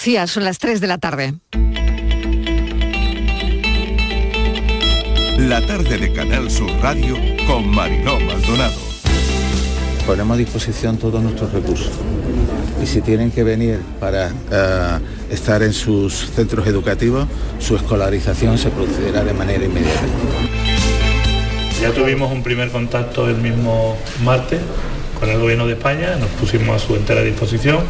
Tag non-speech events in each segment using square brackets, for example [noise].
son las 3 de la tarde. La tarde de Canal Sur Radio con Mariló Maldonado. Ponemos a disposición todos nuestros recursos. Y si tienen que venir para eh, estar en sus centros educativos, su escolarización se procederá de manera inmediata. Ya tuvimos un primer contacto el mismo martes con el Gobierno de España, nos pusimos a su entera disposición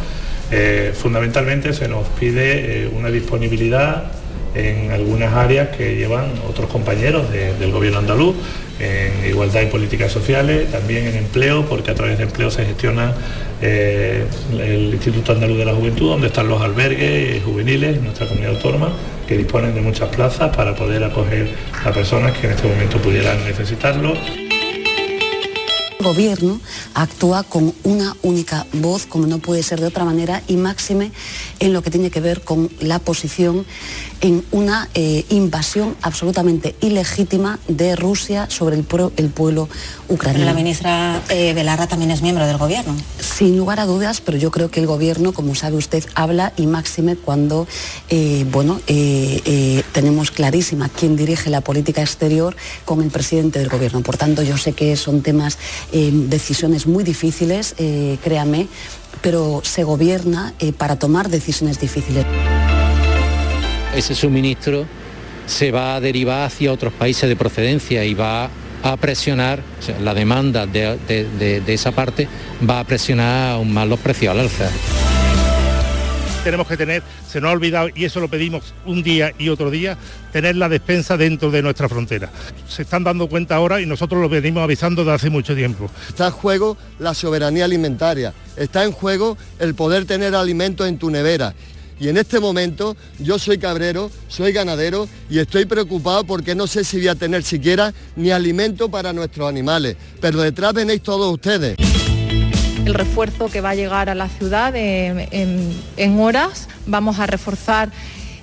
eh, fundamentalmente se nos pide eh, una disponibilidad en algunas áreas que llevan otros compañeros del gobierno andaluz, en igualdad y políticas sociales, también en empleo, porque a través de empleo se gestiona eh, el Instituto Andaluz de la Juventud, donde están los albergues juveniles en nuestra comunidad autónoma, que disponen de muchas plazas para poder acoger a personas que en este momento pudieran necesitarlo. Gobierno actúa con una única voz, como no puede ser de otra manera, y máxime en lo que tiene que ver con la posición en una eh, invasión absolutamente ilegítima de Rusia sobre el, pueblo ucraniano. la ministra eh, Belarra también es miembro del gobierno. Sin lugar a dudas, pero yo creo que el gobierno, como sabe usted, habla y máxime cuando eh, bueno, tenemos clarísima quién dirige la política exterior con el presidente del gobierno. Por tanto, yo sé que son temas, decisiones muy difíciles, créame, pero se gobierna para tomar decisiones difíciles ese suministro se va a derivar hacia otros países de procedencia y va a presionar, la demanda de, esa parte va a presionar aún más los precios al alza tenemos que tener, se nos ha olvidado, y eso lo pedimos un día y otro día, tener la despensa dentro de nuestra frontera. Se están dando cuenta ahora y nosotros lo venimos avisando desde hace mucho tiempo. Está en juego la soberanía alimentaria, está en juego el poder tener alimentos en tu nevera y en este momento yo soy cabrero, soy ganadero y estoy preocupado porque no sé si voy a tener siquiera ni alimento para nuestros animales. Pero detrás venéis todos ustedes. El refuerzo que va a llegar a la ciudad en, horas, vamos a reforzar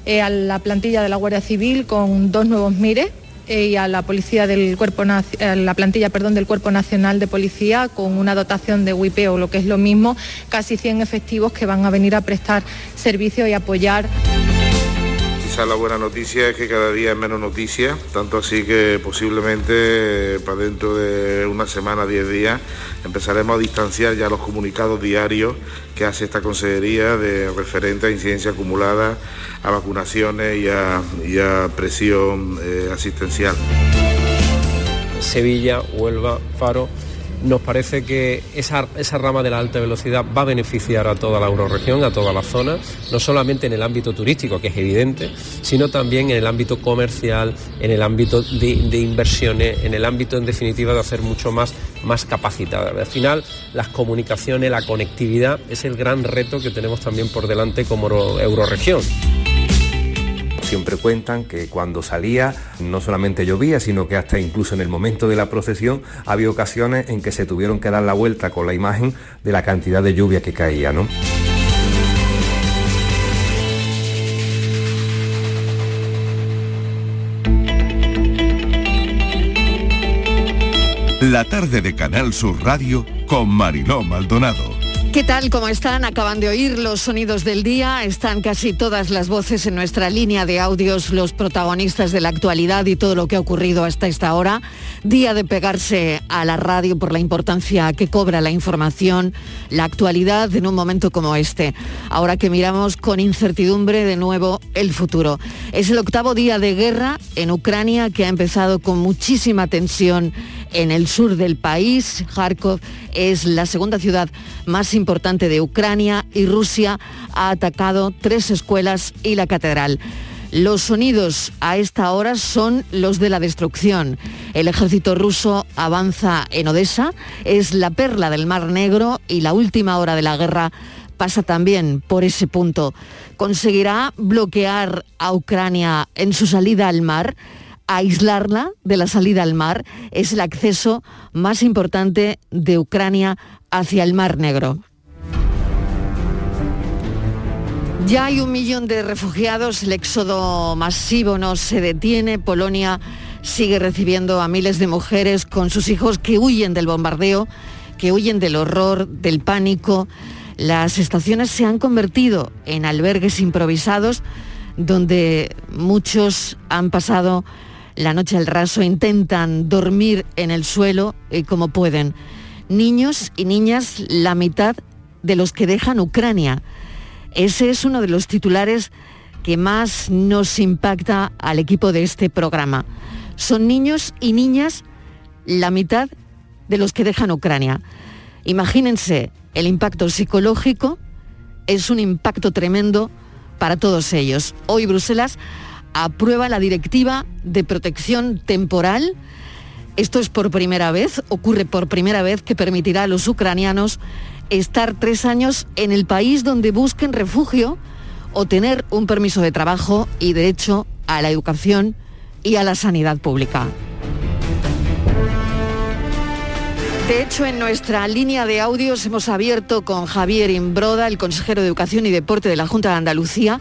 eh, a la plantilla de la Guardia Civil con dos nuevos mires y a la policía del cuerpo la plantilla perdón, del Cuerpo Nacional de Policía con una dotación de WIP o lo que es lo mismo, casi 100 efectivos que van a venir a prestar servicio y apoyar la buena noticia es que cada día es menos noticia, tanto así que posiblemente eh, para dentro de una semana, 10 días, empezaremos a distanciar ya los comunicados diarios que hace esta consejería de referente a incidencia acumulada, a vacunaciones y a, presión eh, asistencial. Sevilla, Huelva, Faro nos parece que esa, rama de la alta velocidad va a beneficiar a toda la euroregión, a toda la zona, no solamente en el ámbito turístico, que es evidente, sino también en el ámbito comercial, en el ámbito de, inversiones, en el ámbito, en definitiva, de hacer mucho más, más capacitada. Al final, las comunicaciones, la conectividad es el gran reto que tenemos también por delante como euroregión. Siempre cuentan que cuando salía no solamente llovía, sino que hasta incluso en el momento de la procesión había ocasiones en que se tuvieron que dar la vuelta con la imagen de la cantidad de lluvia que caía, ¿no? La tarde de Canal Sur Radio con Mariló Maldonado. ¿Qué tal? ¿Cómo están? Acaban de oír los sonidos del día. Están casi todas las voces en nuestra línea de audios, los protagonistas de la actualidad y todo lo que ha ocurrido hasta esta hora. Día de pegarse a la radio por la importancia que cobra la información, la actualidad en un momento como este. Ahora que miramos con incertidumbre de nuevo el futuro. Es el octavo día de guerra en Ucrania que ha empezado con muchísima tensión en el sur del país. Kharkov es la segunda ciudad más importante de Ucrania y Rusia ha atacado tres escuelas y la catedral. Los sonidos a esta hora son los de la destrucción. El ejército ruso avanza en Odessa, es la perla del Mar Negro y la última hora de la guerra pasa también por ese punto. ¿Conseguirá bloquear a Ucrania en su salida al mar? Aislarla de la salida al mar es el acceso más importante de Ucrania hacia el Mar Negro. Ya hay un millón de refugiados, el éxodo masivo no se detiene, Polonia sigue recibiendo a miles de mujeres con sus hijos que huyen del bombardeo, que huyen del horror, del pánico. Las estaciones se han convertido en albergues improvisados donde muchos han pasado la noche al raso, intentan dormir en el suelo y como pueden. Niños y niñas, la mitad de los que dejan Ucrania. Ese es uno de los titulares que más nos impacta al equipo de este programa. Son niños y niñas, la mitad de los que dejan Ucrania. Imagínense, el impacto psicológico es un impacto tremendo para todos ellos. Hoy Bruselas aprueba la directiva de protección temporal. Esto es por primera vez, ocurre por primera vez que permitirá a los ucranianos estar tres años en el país donde busquen refugio o tener un permiso de trabajo y derecho a la educación y a la sanidad pública. De hecho, en nuestra línea de audios hemos abierto con Javier Imbroda, el consejero de Educación y Deporte de la Junta de Andalucía,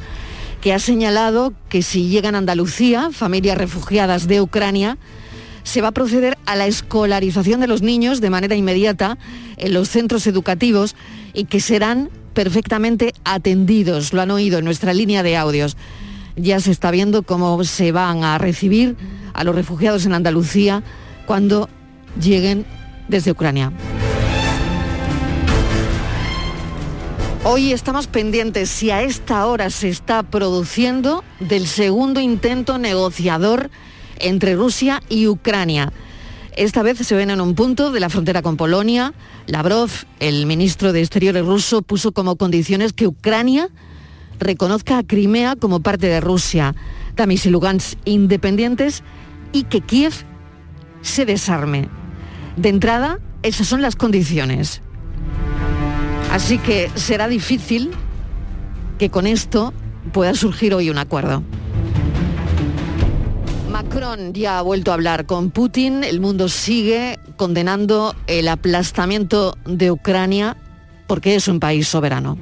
que ha señalado que si llegan a Andalucía, familias refugiadas de Ucrania, se va a proceder a la escolarización de los niños de manera inmediata en los centros educativos y que serán perfectamente atendidos. Lo han oído en nuestra línea de audios. Ya se está viendo cómo se van a recibir a los refugiados en Andalucía cuando lleguen desde Ucrania. Hoy estamos pendientes si a esta hora se está produciendo del segundo intento negociador entre Rusia y Ucrania. Esta vez se ven en un punto de la frontera con Polonia. Lavrov, el ministro de Exteriores ruso, puso como condiciones que Ucrania reconozca a Crimea como parte de Rusia, Tamis y Lugansk independientes y que Kiev se desarme. De entrada, esas son las condiciones. Así que será difícil que con esto pueda surgir hoy un acuerdo. Macron ya ha vuelto a hablar con Putin. El mundo sigue condenando el aplastamiento de Ucrania porque es un país soberano.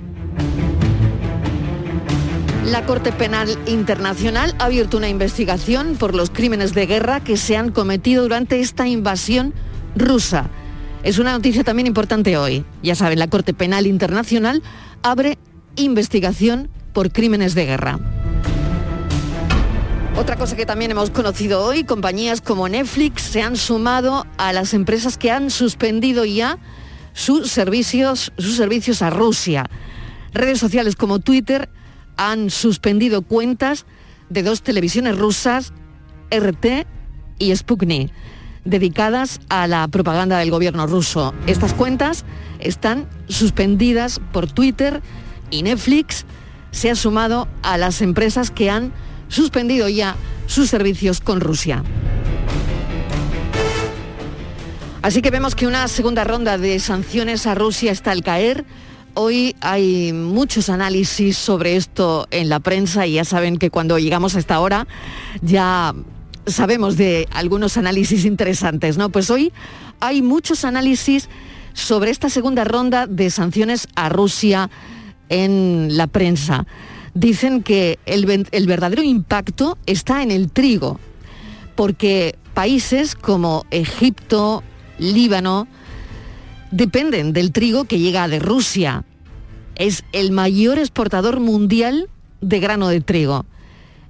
La Corte Penal Internacional ha abierto una investigación por los crímenes de guerra que se han cometido durante esta invasión rusa. Es una noticia también importante hoy. Ya saben, la Corte Penal Internacional abre investigación por crímenes de guerra. Otra cosa que también hemos conocido hoy, compañías como Netflix se han sumado a las empresas que han suspendido ya sus servicios, sus servicios a Rusia. Redes sociales como Twitter han suspendido cuentas de dos televisiones rusas, RT y Sputnik dedicadas a la propaganda del gobierno ruso. Estas cuentas están suspendidas por Twitter y Netflix se ha sumado a las empresas que han suspendido ya sus servicios con Rusia. Así que vemos que una segunda ronda de sanciones a Rusia está al caer. Hoy hay muchos análisis sobre esto en la prensa y ya saben que cuando llegamos a esta hora ya sabemos de algunos análisis interesantes, ¿no? Pues hoy hay muchos análisis sobre esta segunda ronda de sanciones a Rusia en la prensa. Dicen que el, verdadero impacto está en el trigo, porque países como Egipto, Líbano, dependen del trigo que llega de Rusia. Es el mayor exportador mundial de grano de trigo.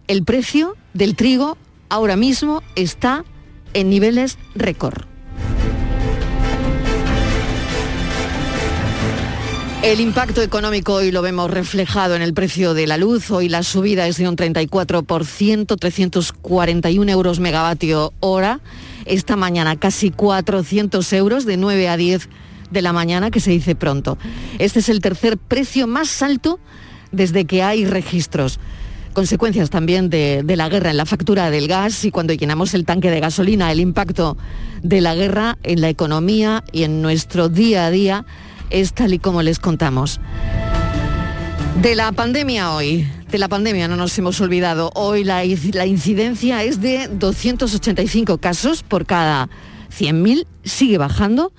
El precio del trigo ahora mismo está en niveles récord. El impacto económico hoy lo vemos reflejado en el precio de la luz. Hoy la subida es de un 34%, 341 euros megavatio hora. Esta mañana casi 400 euros de 9 a 10 de la mañana, que se dice pronto. Este es el tercer precio más alto desde que hay registros consecuencias también de, la guerra en la factura del gas y cuando llenamos el tanque de gasolina, el impacto de la guerra en la economía y en nuestro día a día es tal y como les contamos. De la pandemia hoy, de la pandemia no nos hemos olvidado. Hoy la, la incidencia es de 285 casos por cada 100.000, sigue bajando,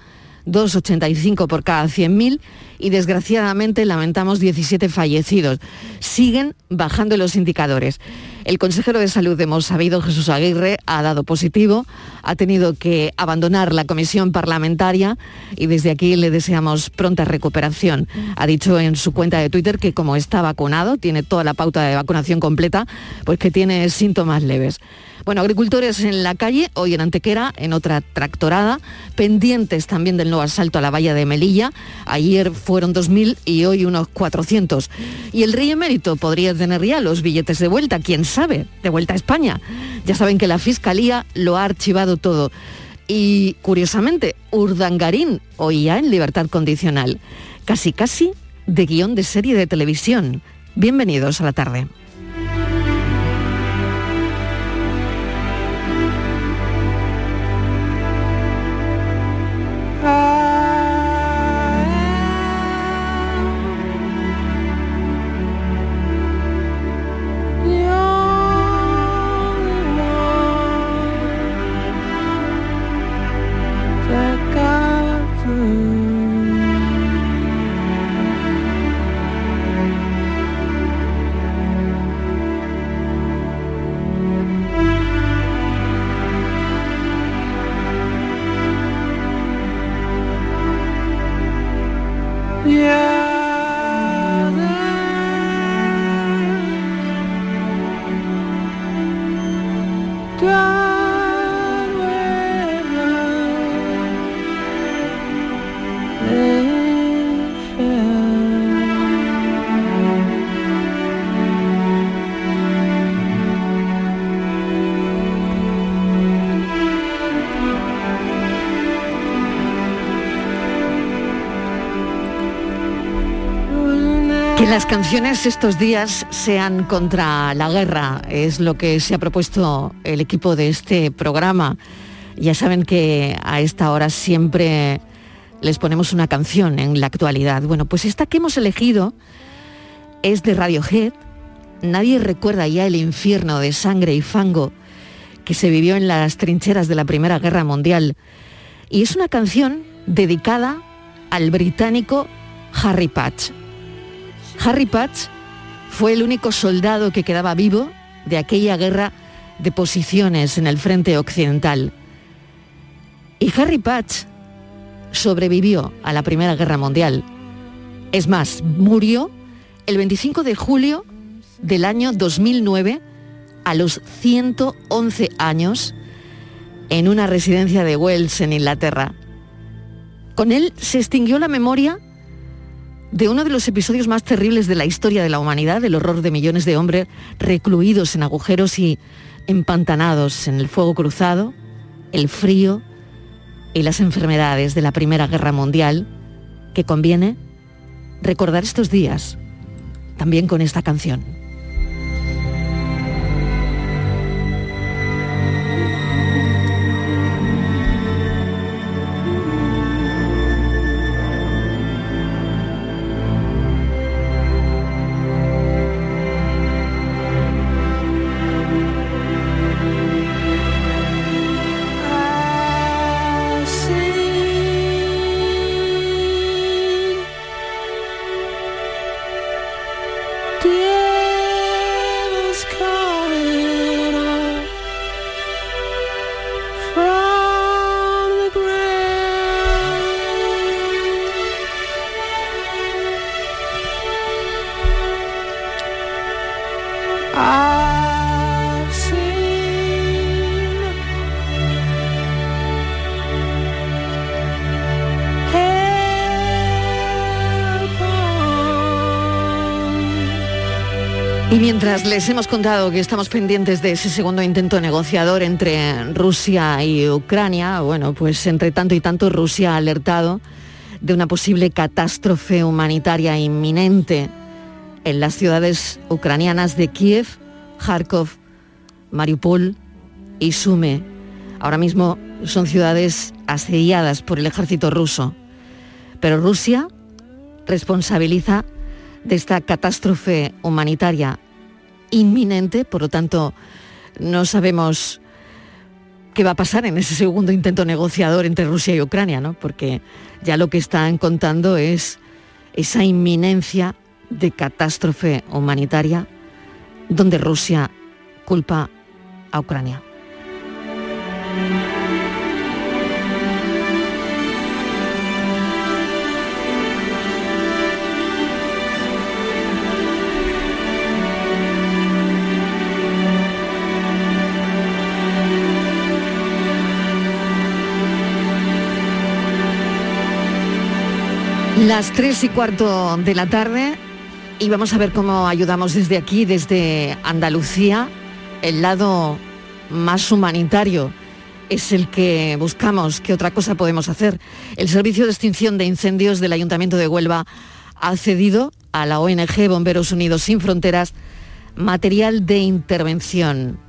285 por cada 100.000 y desgraciadamente lamentamos 17 fallecidos. Siguen bajando los indicadores. El consejero de salud hemos sabido, Jesús Aguirre, ha dado positivo, ha tenido que abandonar la comisión parlamentaria y desde aquí le deseamos pronta recuperación. Ha dicho en su cuenta de Twitter que como está vacunado, tiene toda la pauta de vacunación completa, pues que tiene síntomas leves. Bueno, agricultores en la calle, hoy en Antequera, en otra tractorada, pendientes también del nuevo asalto a la valla de Melilla. Ayer fueron 2.000 y hoy unos 400. Y el rey emérito podría tener ya los billetes de vuelta, quién sabe, de vuelta a España. Ya saben que la Fiscalía lo ha archivado todo. Y curiosamente, Urdangarín, ya en libertad condicional. Casi casi de guion de serie de televisión. Bienvenidos a la tarde. Que las canciones estos días sean contra la guerra, es lo que se ha propuesto el equipo de este programa. Ya saben que a esta hora siempre les ponemos una canción en la actualidad. Bueno, pues esta que hemos elegido es de Radiohead. Nadie recuerda ya el infierno de sangre y fango que se vivió en las trincheras de la Primera Guerra Mundial. Y es una canción dedicada al británico Harry Patch. Harry Patch fue el único soldado que quedaba vivo de aquella guerra de posiciones en el frente occidental. Y Harry Patch sobrevivió a la Primera Guerra Mundial. Es más, murió el 25 de julio del año 2009 a los 111 años en una residencia de Wells en Inglaterra. Con él se extinguió la memoria de uno de los episodios más terribles de la historia de la humanidad, el horror de millones de hombres recluidos en agujeros y empantanados en el fuego cruzado, el frío y las enfermedades de la Primera Guerra Mundial, que conviene recordar estos días, también con esta canción. Mientras les hemos contado que estamos pendientes de ese segundo intento negociador entre Rusia y Ucrania, bueno, pues entre tanto y tanto Rusia ha alertado de una posible catástrofe humanitaria inminente en las ciudades ucranianas de Kiev, Kharkov, Mariupol y Sume. Ahora mismo son ciudades asediadas por el ejército ruso. Pero Rusia responsabiliza de esta catástrofe humanitaria inminente, por lo tanto no sabemos qué va a pasar en ese segundo intento negociador entre Rusia y Ucrania, ¿no? porque ya lo que están contando es esa inminencia de catástrofe humanitaria donde Rusia culpa a Ucrania. Las tres y cuarto de la tarde y vamos a ver cómo ayudamos desde aquí, desde Andalucía. El lado más humanitario es el que buscamos. ¿Qué otra cosa podemos hacer? El Servicio de Extinción de Incendios del Ayuntamiento de Huelva ha cedido a la ONG Bomberos Unidos Sin Fronteras material de intervención.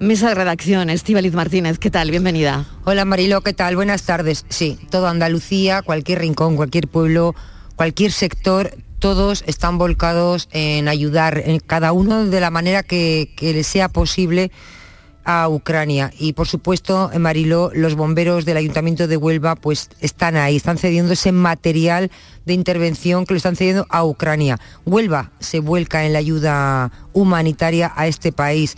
Mesa de redacción, Estíbaliz Martínez, ¿qué tal? Bienvenida. Hola Marilo, ¿qué tal? Buenas tardes. Sí, todo Andalucía, cualquier rincón, cualquier pueblo, cualquier sector, todos están volcados en ayudar, en cada uno de la manera que, que les sea posible a Ucrania. Y por supuesto, en Mariló, los bomberos del Ayuntamiento de Huelva pues están ahí, están cediendo ese material de intervención que lo están cediendo a Ucrania. Huelva se vuelca en la ayuda humanitaria a este país.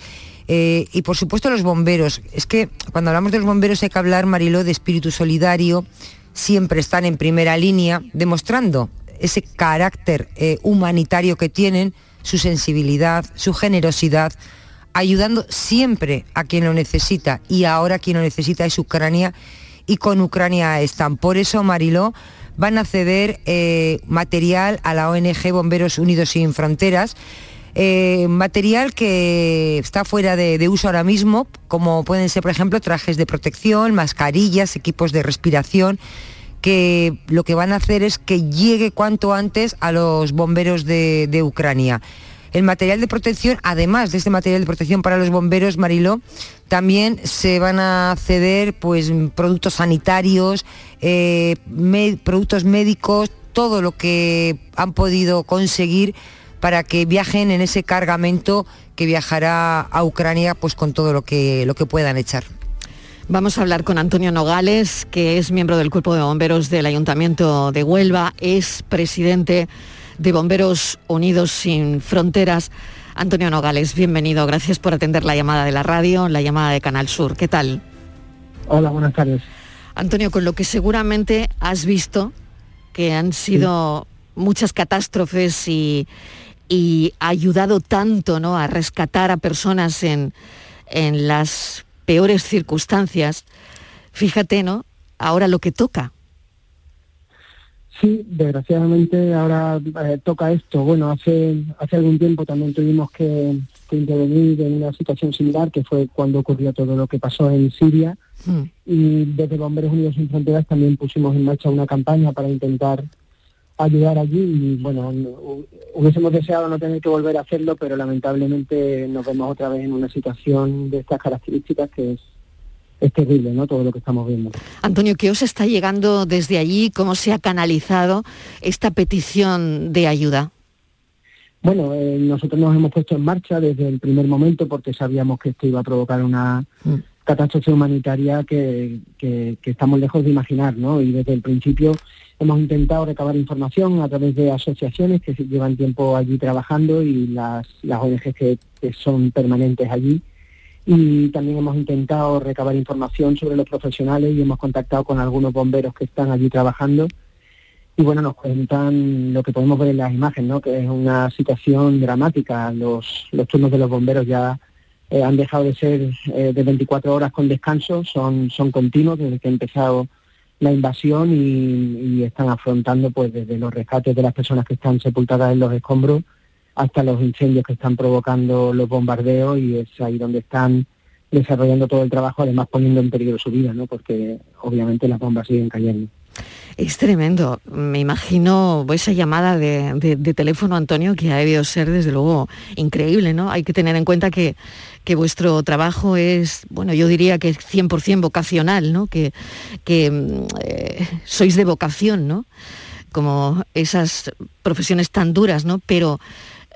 Eh, y por supuesto los bomberos. Es que cuando hablamos de los bomberos hay que hablar, Mariló, de espíritu solidario. Siempre están en primera línea, demostrando ese carácter eh, humanitario que tienen, su sensibilidad, su generosidad, ayudando siempre a quien lo necesita. Y ahora quien lo necesita es Ucrania y con Ucrania están. Por eso, Mariló, van a ceder eh, material a la ONG Bomberos Unidos Sin Fronteras eh, material que está fuera de, uso ahora mismo, como pueden ser, por ejemplo, trajes de protección, mascarillas, equipos de respiración, que lo que van a hacer es que llegue cuanto antes a los bomberos de, Ucrania. El material de protección, además de este material de protección para los bomberos, Mariló, también se van a ceder pues, productos sanitarios, eh, productos médicos, todo lo que han podido conseguir para que viajen en ese cargamento que viajará a Ucrania pues con todo lo que, lo que puedan echar. Vamos a hablar con Antonio Nogales, que es miembro del Cuerpo de Bomberos del Ayuntamiento de Huelva, es presidente de Bomberos Unidos Sin Fronteras. Antonio Nogales, bienvenido. Gracias por atender la llamada de la radio, la llamada de Canal Sur. ¿Qué tal? Hola, buenas tardes. Antonio, con lo que seguramente has visto, que han sido muchas catástrofes y, y ha ayudado tanto ¿no? a rescatar a personas en, en las peores circunstancias. Fíjate, ¿no? Ahora lo que toca. Sí, desgraciadamente ahora eh, toca esto. Bueno, hace, hace algún tiempo también tuvimos que, intervenir en una situación similar, que fue cuando ocurrió todo lo que pasó en Siria. Hmm. Y desde Bomberos Unidos Sin Fronteras también pusimos en marcha una campaña para intentar ayudar allí y bueno, hubiésemos deseado no tener que volver a hacerlo, pero lamentablemente nos vemos otra vez en una situación de estas características que es, es terrible, ¿no? Todo lo que estamos viendo. Antonio, ¿qué os está llegando desde allí? ¿Cómo se ha canalizado esta petición de ayuda? Bueno, eh, nosotros nos hemos puesto en marcha desde el primer momento porque sabíamos que esto iba a provocar una mm. Catástrofe humanitaria que, que, estamos lejos de imaginar, ¿no? Y desde el principio Hemos intentado recabar información a través de asociaciones que llevan tiempo allí trabajando y las, las ONGs que, son permanentes allí. Y también hemos intentado recabar información sobre los profesionales y hemos contactado con algunos bomberos que están allí trabajando. Y bueno, nos cuentan lo que podemos ver en las imágenes, ¿no? que es una situación dramática. Los, los turnos de los bomberos ya eh, han dejado de ser eh, de 24 horas con descanso, son, son continuos desde que ha empezado la invasión y, están afrontando pues desde los rescates de las personas que están sepultadas en los escombros hasta los incendios que están provocando los bombardeos y es ahí donde están desarrollando todo el trabajo, además poniendo en peligro su vida, ¿no? porque obviamente las bombas siguen cayendo. Es tremendo. Me imagino esa llamada de, teléfono, Antonio, que ha debido ser desde luego increíble, ¿no? Hay que tener en cuenta que, vuestro trabajo es, bueno, yo diría que es 100% vocacional, ¿no? Que, mm, eh, sois de vocación, ¿no? Como esas profesiones tan duras, ¿no? Pero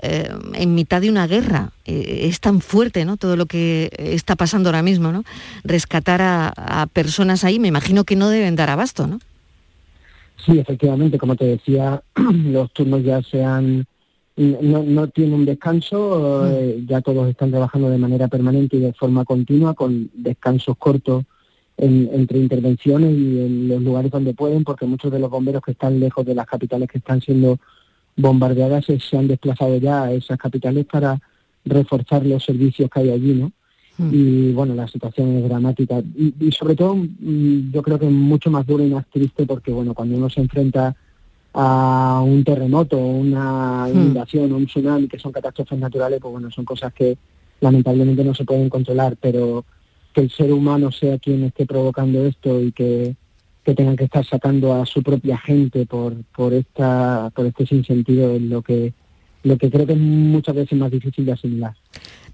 eh, en mitad de una guerra eh, es tan fuerte, ¿no? Todo lo que está pasando ahora mismo, ¿no? Rescatar a, a personas ahí, me imagino que no deben dar abasto, ¿no? Sí, efectivamente, como te decía, [clears throat] los turnos ya se han no, no tiene un descanso, eh, ya todos están trabajando de manera permanente y de forma continua, con descansos cortos en- entre intervenciones y en los lugares donde pueden, porque muchos de los bomberos que están lejos de las capitales que están siendo bombardeadas se, han desplazado ya a esas capitales para reforzar los servicios que hay allí, ¿no? Y bueno, la situación es dramática. Y, y sobre todo, mm, yo creo que mucho más dura y más triste porque, bueno, cuando uno se enfrenta a un terremoto, una inundación, un tsunami, que son catástrofes naturales, pues bueno, son cosas que lamentablemente no se pueden controlar, pero que el ser humano sea quien esté provocando esto y que, que tengan que estar sacando a su propia gente por, por esta, por este sinsentido es lo que, lo que creo que es muchas veces más difícil de asimilar.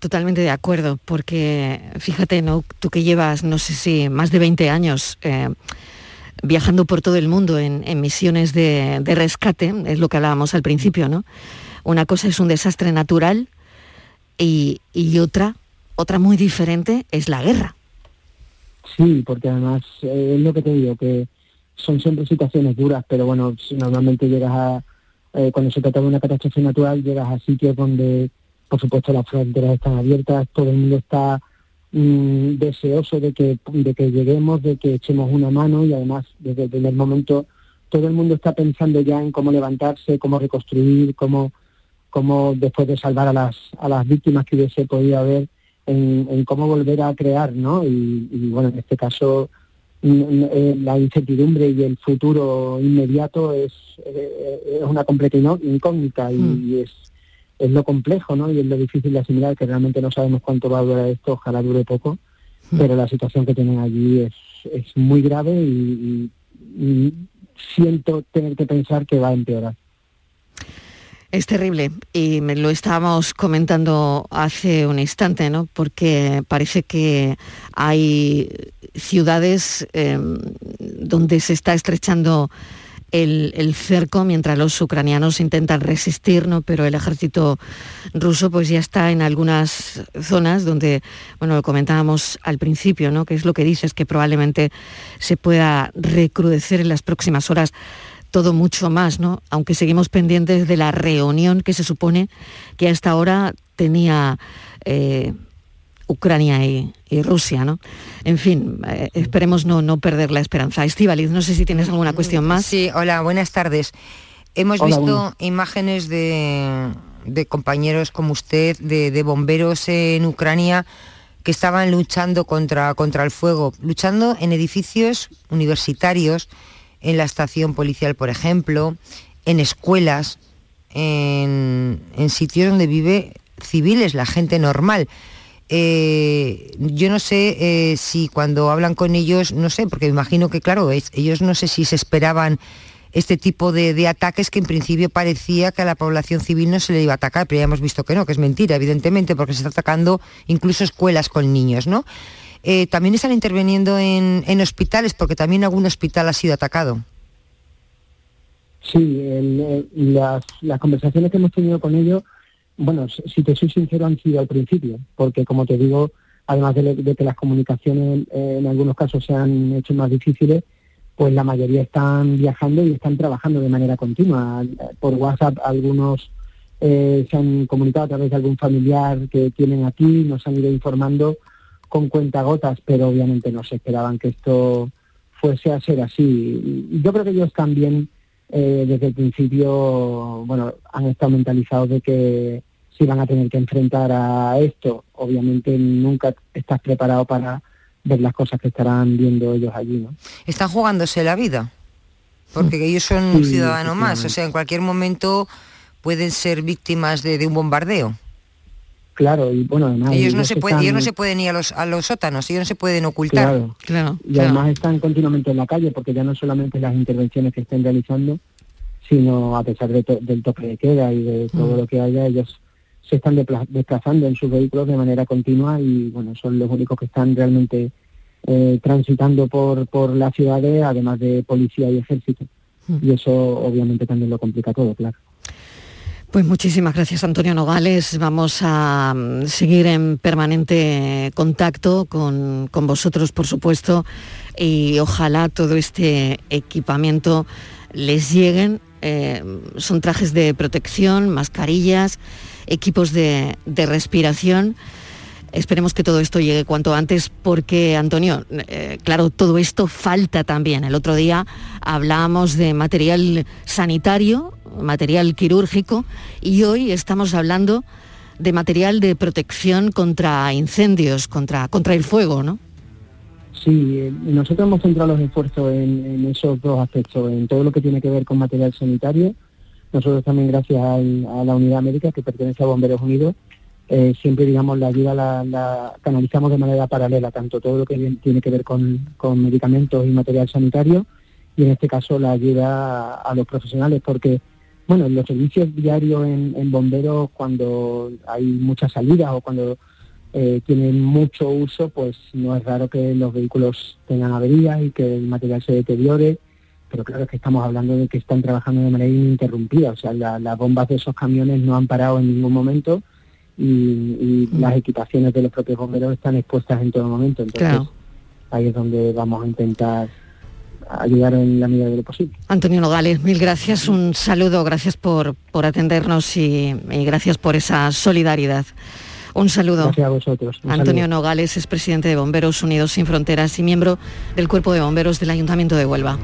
Totalmente de acuerdo, porque fíjate, ¿no? Tú que llevas, no sé si, más de 20 años eh, viajando por todo el mundo en, en misiones de, de rescate, es lo que hablábamos al principio, ¿no? Una cosa es un desastre natural y, y otra, otra muy diferente es la guerra. Sí, porque además eh, es lo que te digo, que son siempre situaciones duras, pero bueno, normalmente llegas a, eh, cuando se trata de una catástrofe natural, llegas a sitios donde, por supuesto, las fronteras están abiertas, todo el mundo está mm, deseoso de que, de que lleguemos, de que echemos una mano y además desde el primer momento todo el mundo está pensando ya en cómo levantarse, cómo reconstruir, cómo, cómo después de salvar a las, a las víctimas que hubiese podido haber, en, en cómo volver a crear, ¿no? Y, y, bueno, en este caso eh, la incertidumbre y el futuro inmediato es, eh, es una completa incógnita y, Mm. y es, es lo complejo, ¿no? Y es lo difícil de asimilar, que realmente no sabemos cuánto va a durar esto, ojalá dure poco, pero la situación que tienen allí es, es muy grave y, y- y siento tener que pensar que va a empeorar. Es terrible y me lo estábamos comentando hace un instante, ¿no? Porque parece que hay ciudades eh, donde se está estrechando el, el cerco mientras los ucranianos intentan resistir, ¿no? Pero el ejército ruso pues ya está en algunas zonas donde, bueno, lo comentábamos al principio, ¿no? Que es lo que dices, que probablemente se pueda recrudecer en las próximas horas todo mucho más, ¿no? Aunque seguimos pendientes de la reunión que se supone que hasta ahora tenía eh, Ucrania y, y Rusia, ¿no? En fin, eh, esperemos no, no perder la esperanza. Estivaliz, no sé si tienes alguna cuestión más. Sí, hola, buenas tardes. Hemos Hola, visto buenas. imágenes de, de compañeros como usted, de, de bomberos en Ucrania que estaban luchando contra, contra el fuego, luchando en edificios universitarios, en la estación policial, por ejemplo, en escuelas, en, sitios donde vive civiles, la gente normal. Eh, yo no sé eh, si cuando hablan con ellos, no sé, porque me imagino que, claro, es- ellos no sé si se esperaban este tipo de, de ataques que en principio parecía que a la población civil no se le iba a atacar, pero ya hemos visto que no, que es mentira, evidentemente, porque se está atacando incluso escuelas con niños, ¿no? Eh, también están interviniendo en, en hospitales, porque también algún hospital ha sido atacado. Sí, las, las conversaciones que hemos tenido con ellos, bueno, si te soy sincero, han sido al principio, porque como te digo, además de, que las comunicaciones en algunos casos se han hecho más difíciles, pues la mayoría están viajando y están trabajando de manera continua. Por WhatsApp algunos eh, se han comunicado a través de algún familiar que tienen aquí, nos han ido informando con cuentagotas, pero obviamente no se esperaban que esto fuese a ser así. Y yo creo que ellos también eh, desde el principio, bueno, han estado mentalizados de que si van a tener que enfrentar a esto, obviamente nunca estás preparado para ver las cosas que estarán viendo ellos allí, ¿no? Están jugándose la vida, porque ellos son un Sí, ciudadano más, o sea, en cualquier momento pueden ser víctimas de, de un bombardeo. Claro, y bueno, además... ellos no se pueden, están- ellos no se pueden ir a los, a los sótanos, ellos no se pueden ocultar. Claro, Y además están continuamente en la calle, porque ya no solamente las intervenciones que estén realizando, sino a pesar de to- del toque de queda y de todo Mm. lo que haya, ellos se están desplazando en sus vehículos de manera continua y bueno, son los únicos que están realmente eh, transitando por, por las ciudades, además de policía y ejército. Y eso obviamente también lo complica todo, claro. Pues muchísimas gracias Antonio Nogales. Vamos a mm, seguir en permanente contacto con, con vosotros, por supuesto, y ojalá todo este equipamiento les lleguen eh, son trajes de protección, mascarillas, equipos de, de respiración. Esperemos que todo esto llegue cuanto antes porque, Antonio, eh, claro, todo esto falta también. El otro día hablábamos de material sanitario, material quirúrgico, y hoy estamos hablando de material de protección contra incendios, contra, contra el fuego, ¿no? Sí, eh, nosotros hemos centrado los esfuerzos en, esos dos aspectos, en todo lo que tiene que ver con material sanitario. Nosotros también, gracias al- a la unidad médica que pertenece a Bomberos Unidos, eh, siempre, digamos, la ayuda la, la canalizamos de manera paralela, tanto todo lo que tiene que ver con, con medicamentos y material sanitario, y en este caso la ayuda a, a los profesionales, porque, bueno, en los servicios diarios en, en bomberos, cuando hay muchas salidas o cuando eh, tienen mucho uso, pues no es raro que los vehículos tengan averías y que el material se deteriore, pero claro es que estamos hablando de que están trabajando de manera ininterrumpida, o sea, la- las bombas de esos camiones no han parado en ningún momento y, y las equipaciones de los propios bomberos están expuestas en todo momento, entonces Claro. ahí es donde vamos a intentar ayudar en la medida de lo posible. Antonio Nogales, mil gracias, un saludo, gracias por, por atendernos y, y gracias por esa solidaridad. Un saludo. Gracias a vosotros. Un Antonio saludo. Nogales es presidente de Bomberos Unidos Sin Fronteras y miembro del Cuerpo de Bomberos del Ayuntamiento de Huelva.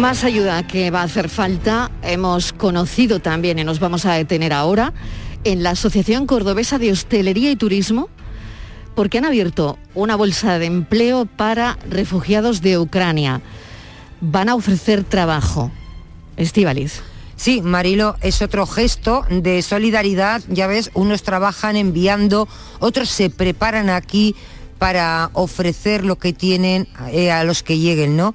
Más ayuda que va a hacer falta hemos conocido también y nos vamos a detener ahora en la Asociación Cordobesa de Hostelería y Turismo porque han abierto una bolsa de empleo para refugiados de Ucrania. Van a ofrecer trabajo. Estivaliz. Sí, Marilo, es otro gesto de solidaridad. Ya ves, unos trabajan enviando, otros se preparan aquí para ofrecer lo que tienen eh, a los que lleguen, ¿no?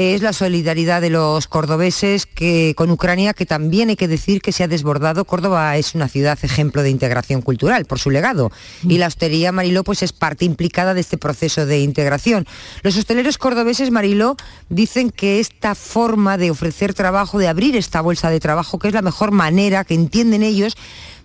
Es la solidaridad de los cordobeses que, con Ucrania, que también hay que decir que se ha desbordado. Córdoba es una ciudad ejemplo de integración cultural por su legado. Y la hostelería Mariló pues, es parte implicada de este proceso de integración. Los hosteleros cordobeses, Mariló, dicen que esta forma de ofrecer trabajo, de abrir esta bolsa de trabajo, que es la mejor manera que entienden ellos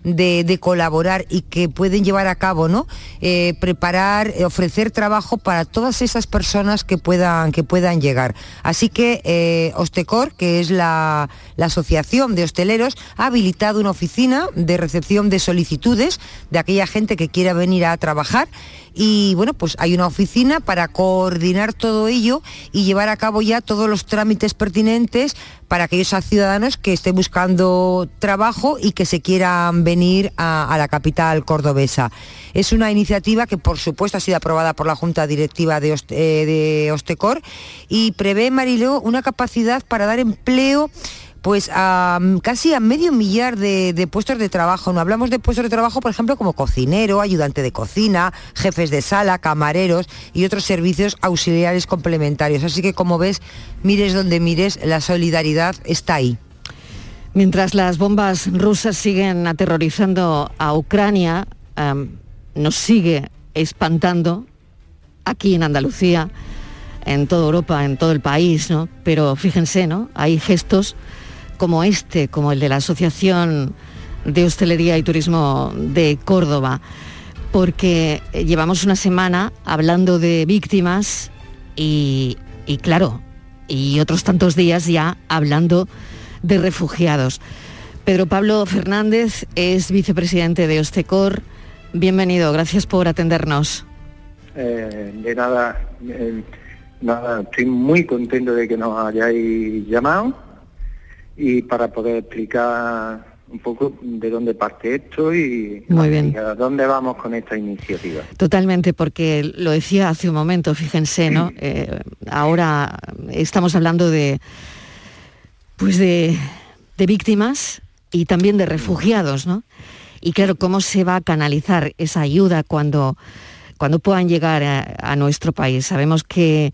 de, de colaborar y que pueden llevar a cabo, ¿no? Eh, preparar, eh, ofrecer trabajo para todas esas personas que puedan, que puedan llegar. Así que eh, Ostecor, que es la, la Asociación de Hosteleros, ha habilitado una oficina de recepción de solicitudes de aquella gente que quiera venir a trabajar y bueno, pues hay una oficina para coordinar todo ello y llevar a cabo ya todos los trámites pertinentes para aquellos ciudadanos que estén buscando trabajo y que se quieran venir a, la capital cordobesa. Es una iniciativa que por supuesto ha sido aprobada por la Junta Directiva de, eh, de Ostecor y prevé, Marileo, una capacidad para dar empleo pues a mm, casi a medio millar de, puestos de trabajo. No hablamos de puestos de trabajo, por ejemplo, como cocinero, ayudante de cocina, jefes de sala, camareros y otros servicios auxiliares complementarios. Así que como ves, mires donde mires, la solidaridad está ahí. Mientras las bombas rusas siguen aterrorizando a Ucrania, em, nos sigue espantando aquí en Andalucía, en toda Europa, en todo el país, ¿no? Pero fíjense, ¿no? Hay gestos como este, como el de la Asociación de Hostelería y Turismo de Córdoba, porque llevamos una semana hablando de víctimas y, y claro, y otros tantos días ya hablando de refugiados. Pedro Pablo Fernández es vicepresidente de Ostecor. Bienvenido, gracias por atendernos. Eh, de nada, eh, nada, estoy muy contento de que nos hayáis llamado y para poder explicar un poco de dónde parte esto y, Muy bien. a dónde vamos con esta iniciativa. Totalmente, porque lo decía hace un momento, fíjense, ¿no? Eh, ahora estamos hablando de, pues de, de víctimas y también de refugiados, ¿no? Y claro, ¿cómo se va a canalizar esa ayuda cuando, cuando puedan llegar a, a nuestro país? Sabemos que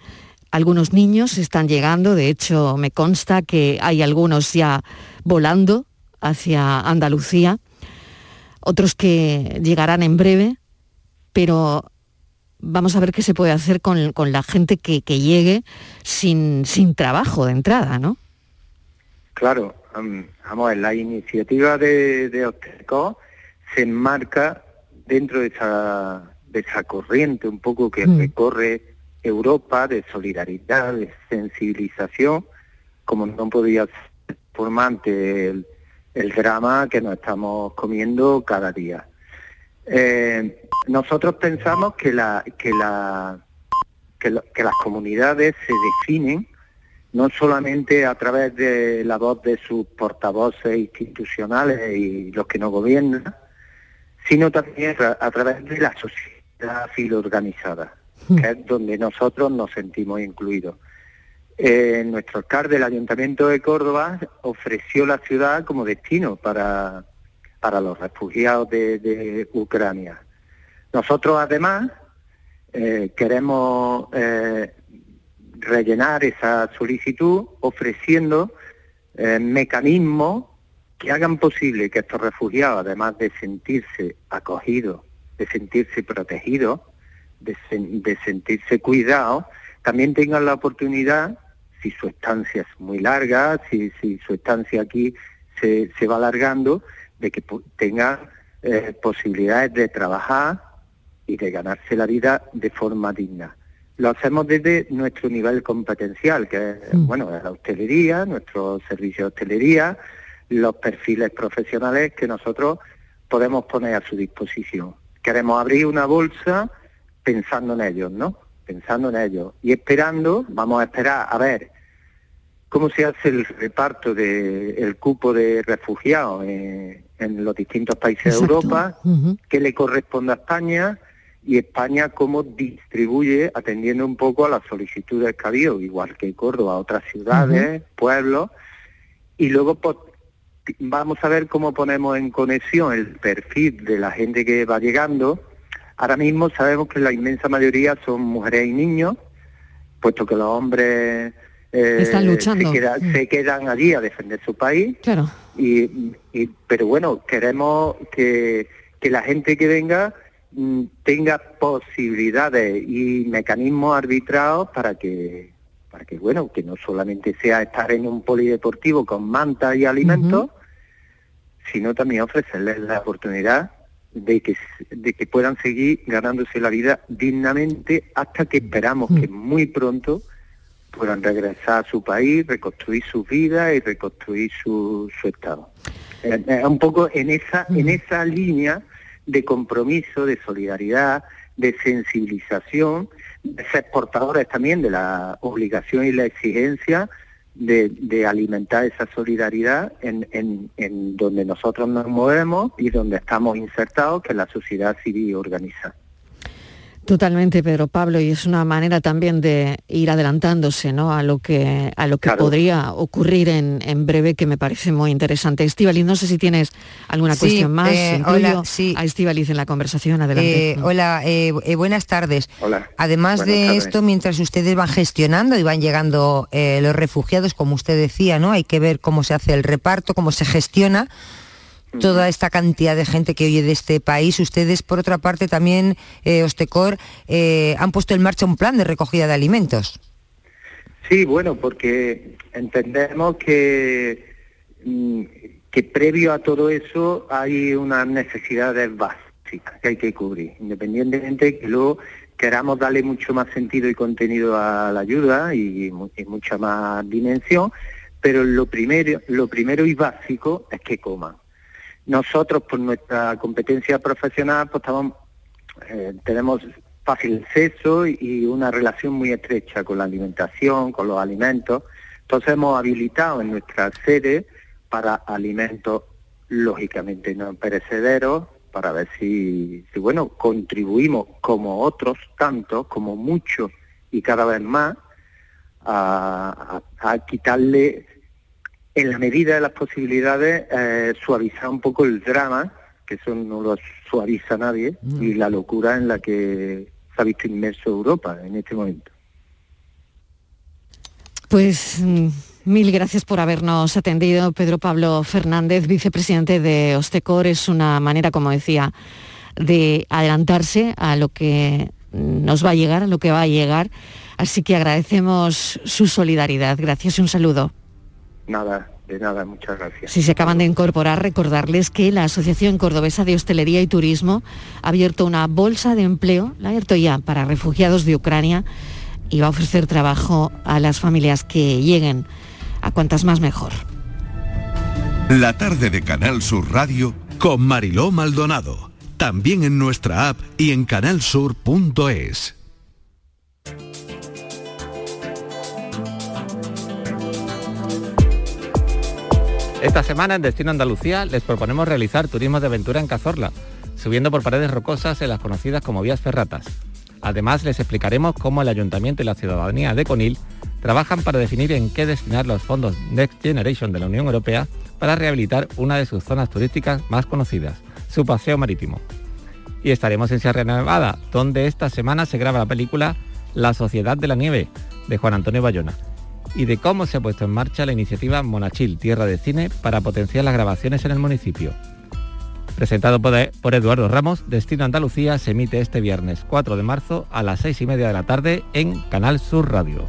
algunos niños están llegando, de hecho me consta que hay algunos ya volando hacia Andalucía, otros que llegarán en breve, pero vamos a ver qué se puede hacer con, con la gente que, que llegue sin, sin trabajo de entrada, ¿no? Claro, um, vamos, la iniciativa de, de se enmarca dentro de esa, de esa corriente un poco que recorre Europa de solidaridad, de sensibilización, como no podía ser formante el, el drama que nos estamos comiendo cada día. Eh, nosotros pensamos que que, las comunidades se definen no solamente a través de la voz de sus portavoces institucionales y los que no gobiernan, sino también a través de la sociedad civil organizada, que es donde nosotros nos sentimos incluidos. Eh, nuestro alcalde del Ayuntamiento de Córdoba ofreció la ciudad como destino para, para los refugiados de, Ucrania. Nosotros además eh, queremos eh, rellenar esa solicitud ofreciendo eh, mecanismos que hagan posible que estos refugiados, además de sentirse acogidos, de sentirse protegidos, de, sentirse cuidados, también tengan la oportunidad, si su estancia es muy larga, si, su estancia aquí se, se va alargando, de que tengan eh, posibilidades de trabajar y de ganarse la vida de forma digna. Lo hacemos desde nuestro nivel competencial, que es mm. bueno, la hostelería, nuestro servicio de hostelería, los perfiles profesionales que nosotros podemos poner a su disposición. Queremos abrir una bolsa pensando en ellos, ¿no? Pensando en ellos. Y esperando, vamos a esperar a ver cómo se hace el reparto del cupo de refugiados en, los distintos países de Europa, qué le corresponde a España y España cómo distribuye atendiendo un poco a las solicitudes que ha habido, igual que Córdoba, otras ciudades, pueblos, y luego pues, vamos a ver cómo ponemos en conexión el perfil de la gente que va llegando. Ahora mismo sabemos que la inmensa mayoría son mujeres y niños, puesto que los hombres están eh, luchando. Mm. Se, quedan allí a defender su país. Claro. Y, pero bueno, queremos que, que la gente que venga mm, tenga posibilidades y mecanismos arbitrados para que para que bueno que no solamente sea estar en un polideportivo con manta y alimentos sino también ofrecerles la oportunidad de que de que puedan seguir ganándose la vida dignamente hasta que esperamos que muy pronto puedan regresar a su país, reconstruir su vida y reconstruir su, su estado. Es un poco en esa, en esa línea de compromiso, de solidaridad, de sensibilización, de ser portadores también de la obligación y la exigencia de, alimentar esa solidaridad en, en, en donde nosotros nos movemos y donde estamos insertados, que es la sociedad civil organizada. Totalmente, Pedro Pablo, y es una manera también de ir adelantándose ¿no? a lo que, a lo que podría ocurrir en, en, breve, que me parece muy interesante. Estivaliz, no sé si tienes alguna cuestión más. Eh, hola, sí. a Estivaliz en la conversación, adelante. Eh, hola, eh, buenas tardes. Hola. Además de esto, mientras ustedes van gestionando y van llegando los refugiados, como usted decía, ¿no? Hay que ver cómo se hace el reparto, cómo se gestiona toda esta cantidad de gente que oye de este país. Ustedes, por otra parte, también, eh, Ostecor, eh, han puesto en marcha un plan de recogida de alimentos. Sí, bueno, porque entendemos que, mm, que previo a todo eso hay unas necesidades básicas que hay que cubrir, independientemente que luego queramos darle mucho más sentido y contenido a la ayuda y, y mucha más dimensión, pero lo primero, lo primero y básico es que coman. Nosotros, por nuestra competencia profesional, pues eh, tenemos fácil acceso y una relación muy estrecha con la alimentación, con los alimentos. Entonces hemos habilitado en nuestra sede para alimentos lógicamente no perecederos, para ver si, bueno, contribuimos como otros tantos, como muchos y cada vez más, a quitarle en la medida de las posibilidades, eh, suavizar un poco el drama, que eso no lo suaviza nadie, mm. y la locura en la que se ha visto inmerso Europa en este momento. Pues mm, mil gracias por habernos atendido, Pedro Pablo Fernández, vicepresidente de Ostecor. Es una manera, como decía, de adelantarse a lo que nos va a llegar, a lo que va a llegar. Así que agradecemos su solidaridad. Gracias y un saludo. Nada, De nada, muchas gracias. Si se acaban de incorporar, recordarles que la Asociación Cordobesa de Hostelería y Turismo ha abierto una bolsa de empleo, la ha abierto ya para refugiados de Ucrania y va a ofrecer trabajo a las familias que lleguen, a cuantas más mejor. La tarde de Canal Sur Radio con Mariló Maldonado. También en nuestra app y en canalsur.es. Esta semana en Destino Andalucía les proponemos realizar turismo de aventura en Cazorla, subiendo por paredes rocosas en las conocidas como vías ferratas. Además les explicaremos cómo el Ayuntamiento y la ciudadanía de Conil trabajan para definir en qué destinar los fondos Next Generation de la Unión Europea para rehabilitar una de sus zonas turísticas más conocidas, su paseo marítimo. Y estaremos en Sierra Nevada, donde esta semana se graba la película La Sociedad de la Nieve, de Juan Antonio Bayona, y de cómo se ha puesto en marcha la iniciativa Monachil, Tierra de Cine, para potenciar las grabaciones en el municipio. Presentado por Eduardo Ramos, Destino Andalucía se emite este viernes 4 de marzo a las 6 y media de la tarde en Canal Sur Radio.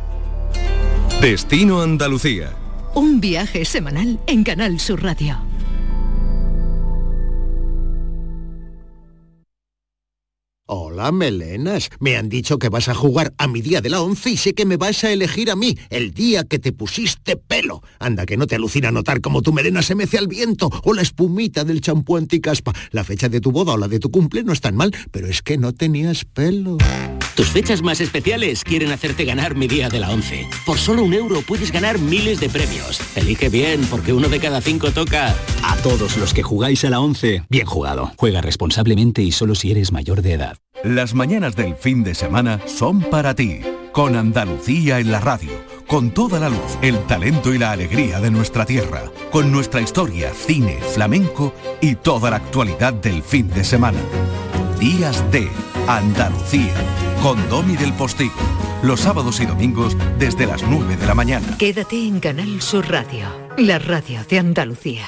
Destino Andalucía. Un viaje semanal en Canal Sur Radio. Hola, melenas. Me han dicho que vas a jugar a mi día de la once y sé que me vas a elegir a mí, el día que te pusiste pelo. Anda, que no te alucina notar cómo tu melena se mece al viento o la espumita del champú anticaspa. La fecha de tu boda o la de tu cumple no es tan mal, pero es que no tenías pelo. Tus fechas más especiales quieren hacerte ganar mi día de la once. Por solo un euro puedes ganar miles de premios. Elige bien, porque uno de cada cinco toca. A todos los que jugáis a la once, bien jugado. Juega responsablemente y solo si eres mayor de edad. Las mañanas del fin de semana son para ti, con Andalucía en la radio, con toda la luz, el talento y la alegría de nuestra tierra, con nuestra historia, cine, flamenco y toda la actualidad del fin de semana. Días de Andalucía, con Domi del Postigo, los sábados y domingos desde las 9 de la mañana. Quédate en Canal Sur Radio, la radio de Andalucía.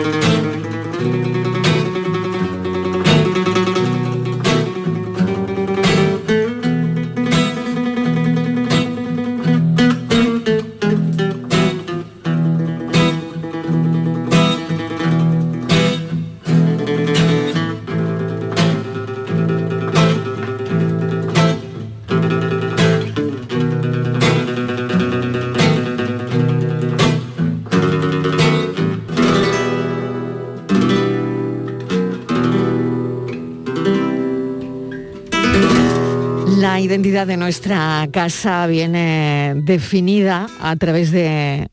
Identidad de nuestra casa viene definida a través de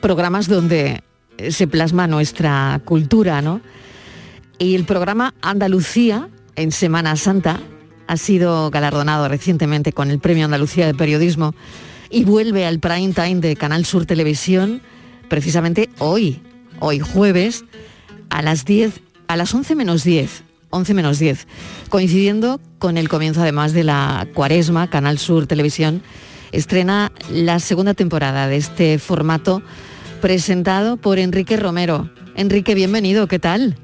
programas donde se plasma nuestra cultura, ¿no? Y el programa Andalucía en Semana Santa ha sido galardonado recientemente con el Premio Andalucía de Periodismo y vuelve al prime time de Canal Sur Televisión precisamente hoy, hoy jueves, a las 10, a las 11 menos 10, 11 menos 10, coincidiendo con el comienzo además de la cuaresma, Canal Sur Televisión estrena la segunda temporada de este formato presentado por Enrique Romero. Enrique, bienvenido, ¿qué tal?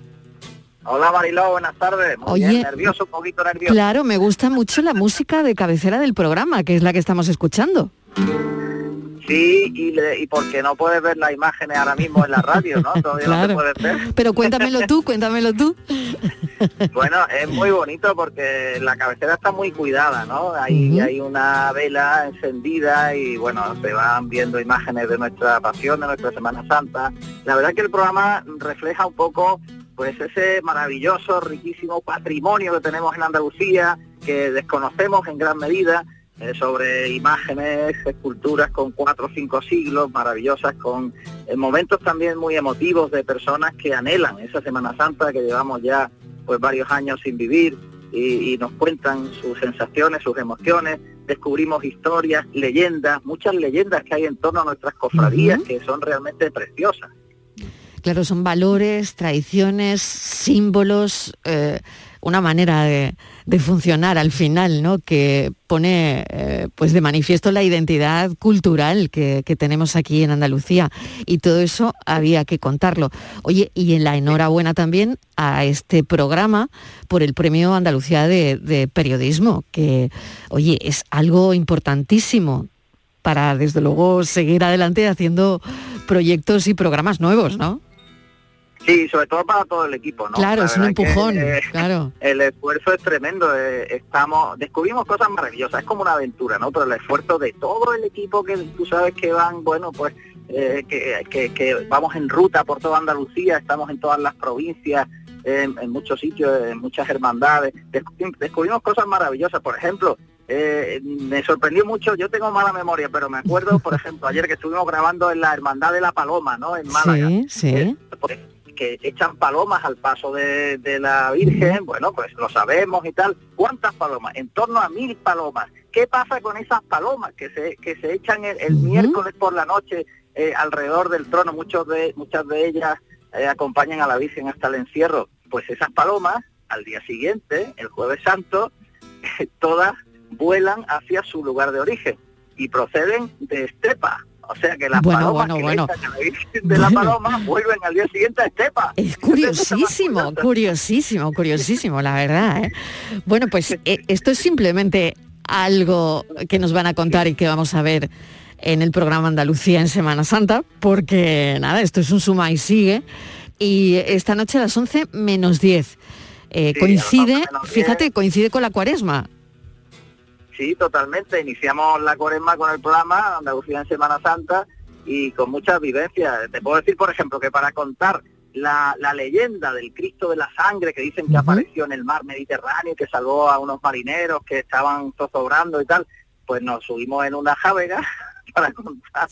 Hola Mariló, buenas tardes. Muy Oye, bien, nervioso, un poquito nervioso. Claro, me gusta mucho la música de cabecera del programa, que es la que estamos escuchando. Sí, y, le- y porque no puedes ver las imágenes ahora mismo en la radio, ¿no? Todavía no Claro. te puedes ver. Pero cuéntamelo tú, cuéntamelo tú. Bueno, es muy bonito porque la cabecera está muy cuidada, ¿no? Hay, hay una vela encendida y bueno, se van viendo imágenes de nuestra pasión, de nuestra Semana Santa. La verdad que el programa refleja un poco pues ese maravilloso, riquísimo patrimonio que tenemos en Andalucía, que desconocemos en gran medida, eh, sobre imágenes, esculturas con cuatro o cinco siglos, maravillosas, con eh, momentos también muy emotivos de personas que anhelan esa Semana Santa que llevamos ya pues varios años sin vivir y, y nos cuentan sus sensaciones, sus emociones, descubrimos historias, leyendas, muchas leyendas que hay en torno a nuestras cofradías que son realmente preciosas. Claro, son valores, tradiciones, símbolos, eh, una manera de, funcionar al final, ¿no? Que pone eh, pues de manifiesto la identidad cultural que, tenemos aquí en Andalucía. Y todo eso había que contarlo. Oye, y en la enhorabuena también a este programa por el Premio Andalucía de, de Periodismo, que, oye, es algo importantísimo para, desde luego, seguir adelante haciendo proyectos y programas nuevos, ¿no? Sí, sobre todo para todo el equipo, ¿no? Claro, es un empujón, eh, claro. [laughs] El esfuerzo es tremendo, eh, estamos, descubrimos cosas maravillosas, es como una aventura, ¿no? Pero el esfuerzo de todo el equipo que tú sabes que van, bueno, pues eh, que, vamos en ruta por toda Andalucía, estamos en todas las provincias, en, muchos sitios, en muchas hermandades, descubrimos cosas maravillosas, por ejemplo, me sorprendió mucho, yo tengo mala memoria, pero me acuerdo, por [laughs] ejemplo, ayer que estuvimos grabando en la Hermandad de la Paloma, ¿no? En Málaga. Sí, sí que echan palomas al paso de, la Virgen, bueno, pues lo sabemos y tal. ¿Cuántas palomas? En torno a mil palomas. ¿Qué pasa con esas palomas que se, que se echan el, miércoles por la noche eh, alrededor del trono? Muchos de, muchas de ellas eh, acompañan a la Virgen hasta el encierro. Pues esas palomas, al día siguiente, el jueves santo, [laughs] todas vuelan hacia su lugar de origen y proceden de Estepa, o sea que las palomas de la paloma vuelven al día siguiente a Estepa. Es curiosísimo, curiosísimo, curiosísimo, la verdad. ¿eh? Bueno, pues eh, esto es simplemente algo que nos van a contar y que vamos a ver en el programa Andalucía en Semana Santa, porque nada, esto es un suma y sigue. Y esta noche a las 11 menos 10. Eh, coincide, fíjate, coincide con la cuaresma. Sí, totalmente. Iniciamos la cuaresma con el programa Andalucía en Semana Santa y con muchas vivencias. Te puedo decir, por ejemplo, que para contar la, leyenda del Cristo de la Sangre que dicen que apareció en el mar Mediterráneo y que salvó a unos marineros que estaban zozobrando y tal, pues nos subimos en una jávega [laughs] para contar.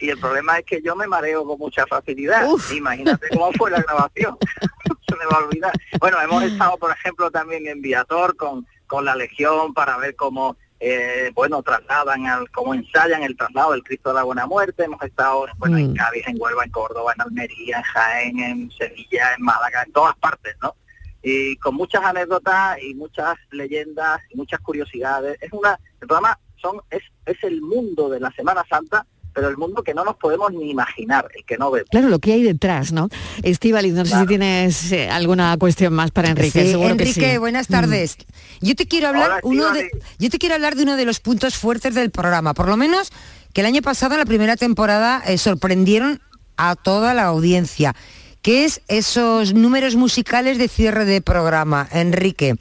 Y el problema es que yo me mareo con mucha facilidad. Imagínate cómo fue la grabación. [laughs] [laughs] Se me va a olvidar. Bueno, hemos estado, por ejemplo, también en Viator con con la Legión para ver cómo, eh, bueno, trasladan, al, cómo ensayan el traslado del Cristo de la Buena Muerte. Hemos estado bueno, en mm. Cádiz, en Huelva, en Córdoba, en Almería, en Jaén, en Sevilla, en Málaga, en todas partes, ¿no? Y con muchas anécdotas y muchas leyendas y muchas curiosidades. Es una, el programa son, es, es el mundo de la Semana Santa pero el mundo que no nos podemos ni imaginar, el que no vemos. Claro, lo que hay detrás, ¿no? Estivali, no sé si tienes eh, alguna cuestión más para Enrique. Sí, Enrique, buenas tardes. Mm. Yo te quiero hablar uno de, yo te quiero hablar de uno de los puntos fuertes del programa, por lo menos que el año pasado en la primera temporada eh, sorprendieron a toda la audiencia que es esos números musicales de cierre de programa, Enrique.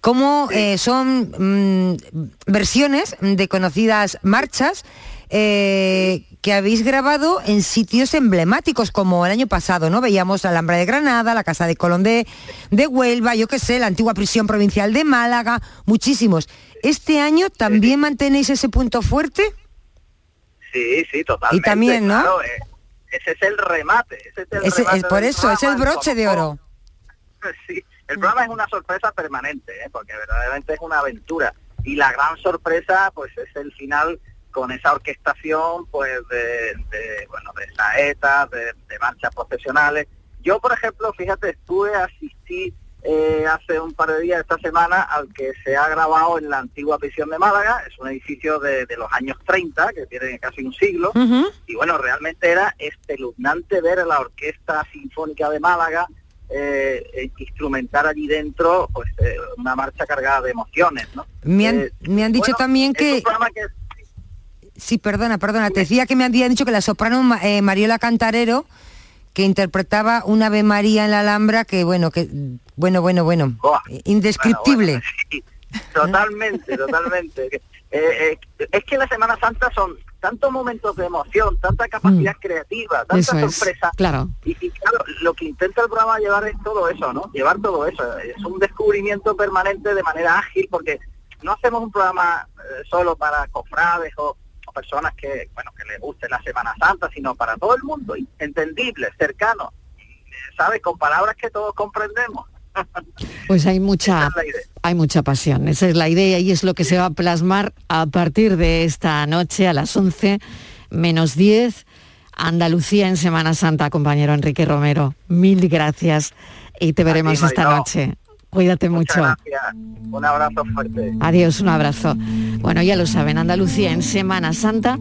¿Cómo eh, son mm, versiones de conocidas marchas eh, que habéis grabado en sitios emblemáticos, como el año pasado, ¿no? Veíamos la Alhambra de Granada, la Casa de Colón de, Huelva, yo qué sé, la antigua prisión provincial de Málaga, muchísimos. ¿Este año también mantenéis ese punto fuerte? Sí, sí, totalmente. Y también, ¿no? Eh, ese es el remate. Ese es, por eso, es el broche de oro. [laughs] Sí, el programa es una sorpresa permanente, ¿eh? porque verdaderamente es una aventura. Y la gran sorpresa, pues, es el final con esa orquestación pues de, bueno de saetas, de, de, marchas profesionales. Yo, por ejemplo, fíjate, estuve, asistí eh, hace un par de días esta semana al que se ha grabado en la antigua prisión de Málaga, es un edificio de, los años 30, que tiene casi un siglo, y bueno, realmente era espeluznante ver a la Orquesta Sinfónica de Málaga eh, eh, instrumentar allí dentro pues una marcha cargada de emociones, ¿no? Me han, me han dicho también que... Sí, perdona, perdona. Te decía que me habían dicho que la soprano eh, Mariola Cantarero, que interpretaba un Ave María en la Alhambra, que bueno, que bueno, bueno, bueno, indescriptible. totalmente, totalmente. [laughs] Eh, eh, es que la Semana Santa son tantos momentos de emoción, tanta capacidad mm. creativa, tanta sorpresa. claro. Y, claro, lo que intenta el programa llevar es todo eso, ¿no? Llevar todo eso. Es un descubrimiento permanente de manera ágil, porque no hacemos un programa solo para cofrades o, personas que, bueno, que les guste la Semana Santa, sino para todo el mundo, entendible, cercano, ¿sabes? Con palabras que todos comprendemos. [laughs] Pues hay mucha, hay mucha pasión, esa es la idea y es lo que se va a plasmar a partir de esta noche a las 11 menos 10, Andalucía en Semana Santa, compañero Enrique Romero. Mil gracias y te veremos esta noche. Cuídate mucho. Gracias. Un abrazo fuerte. Adiós, un abrazo. Bueno, ya lo saben, Andalucía en Semana Santa,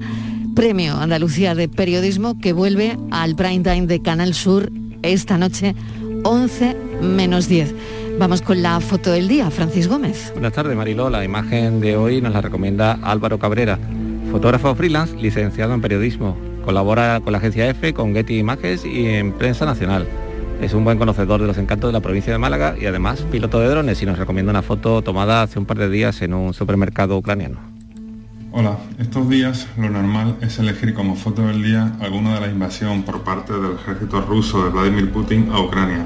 premio Andalucía de Periodismo que vuelve al prime time de Canal Sur esta noche, 11 menos 10. Vamos con la foto del día, Francis Gómez. Buenas tardes, Mariló. La imagen de hoy nos la recomienda Álvaro Cabrera, fotógrafo freelance, licenciado en periodismo. Colabora con la agencia EFE, con Getty Images y en Prensa Nacional. Es un buen conocedor de los encantos de la provincia de Málaga y además piloto de drones y nos recomienda una foto tomada hace un par de días en un supermercado ucraniano. Hola, estos días lo normal es elegir como foto del día alguna de la invasión por parte del ejército ruso de Vladimir Putin a Ucrania.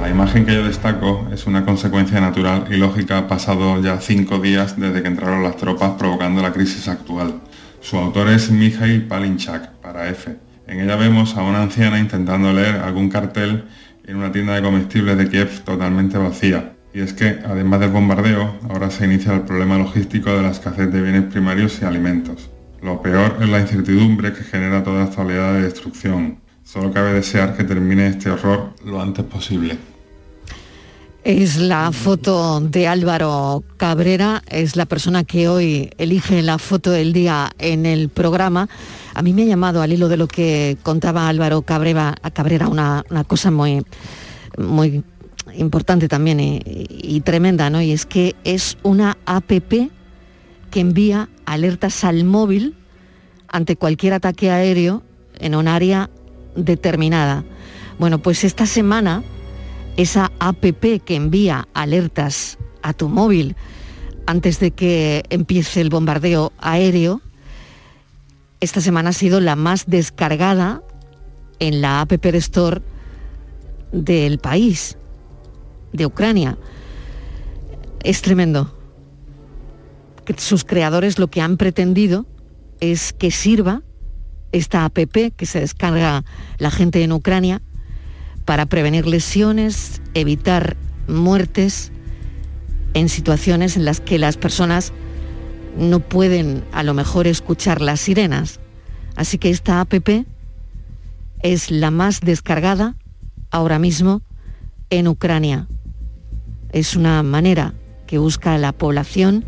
La imagen que yo destaco es una consecuencia natural y lógica pasado ya cinco días desde que entraron las tropas provocando la crisis actual. Su autor es Mikhail Palinchak, para F. En ella vemos a una anciana intentando leer algún cartel en una tienda de comestibles de Kiev totalmente vacía. Y es que, además del bombardeo, ahora se inicia el problema logístico de la escasez de bienes primarios y alimentos. Lo peor es la incertidumbre que genera toda esta oleada de destrucción. Solo cabe desear que termine este horror lo antes posible. Es la foto de Álvaro Cabrera, es la persona que hoy elige la foto del día en el programa. A mí me ha llamado al hilo de lo que contaba Álvaro Cabrera, Cabrera una, una cosa muy, muy importante también y, y tremenda, ¿no? Y es que es una APP que envía alertas al móvil ante cualquier ataque aéreo en un área determinada. Bueno, pues esta semana esa APP que envía alertas a tu móvil antes de que empiece el bombardeo aéreo, esta semana ha sido la más descargada en la App Store del país, de Ucrania. Es tremendo. Sus creadores lo que han pretendido es que sirva esta APP que se descarga la gente en Ucrania para prevenir lesiones, evitar muertes en situaciones en las que las personas no pueden a lo mejor escuchar las sirenas. Así que esta APP es la más descargada ahora mismo en Ucrania. Es una manera que busca la población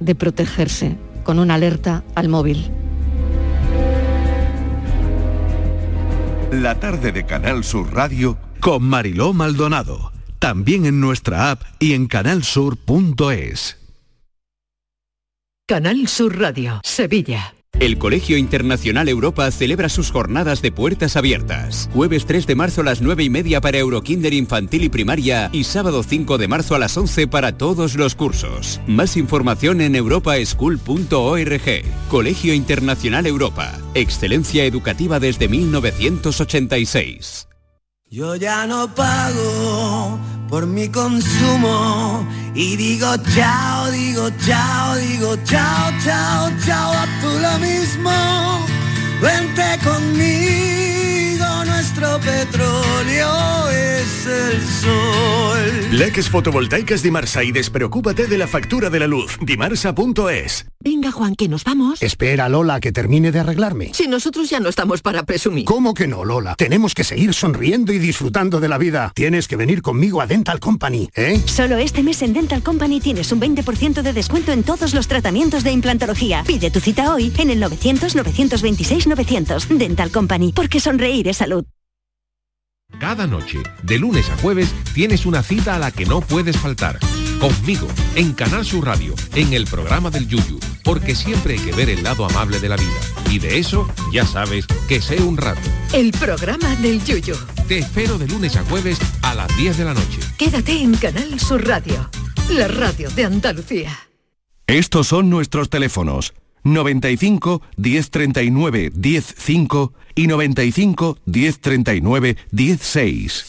de protegerse con una alerta al móvil. La tarde de Canal Sur Radio con Mariló Maldonado. También en nuestra app y en canalsur.es. Canal Sur Radio, Sevilla. El Colegio Internacional Europa celebra sus jornadas de puertas abiertas. Jueves 3 de marzo a las 9 y media para Eurokinder infantil y primaria y sábado 5 de marzo a las 11 para todos los cursos. Más información en europaschool.org. Colegio Internacional Europa. Excelencia educativa desde 1986. Yo ya no pago por mi consumo y digo chao, digo chao, digo chao, chao, chao, a tú lo mismo. Vente conmigo, nuestro petróleo es el sol. Leques fotovoltaicas Dimarsa y despreocúpate de la factura de la luz. Dimarsa.es. Venga, Juan, que nos vamos. Espera, Lola, que termine de arreglarme. Si nosotros ya no estamos para presumir. ¿Cómo que no, Lola? Tenemos que seguir sonriendo y disfrutando de la vida. Tienes que venir conmigo a Dental Company, ¿eh? Solo este mes en Dental Company tienes un 20% de descuento en todos los tratamientos de implantología. Pide tu cita hoy en el 900-926-900. Dental Company, porque sonreír es salud. Cada noche, de lunes a jueves, tienes una cita a la que no puedes faltar. Conmigo, en Canal Sur Radio, en el programa del Yuyu, porque siempre hay que ver el lado amable de la vida. Y de eso, ya sabes, que sé un rato. El programa del Yuyu. Te espero de lunes a jueves a las 10 de la noche. Quédate en Canal Sur Radio, la radio de Andalucía. Estos son nuestros teléfonos 95 1039 105 y 95 1039 16.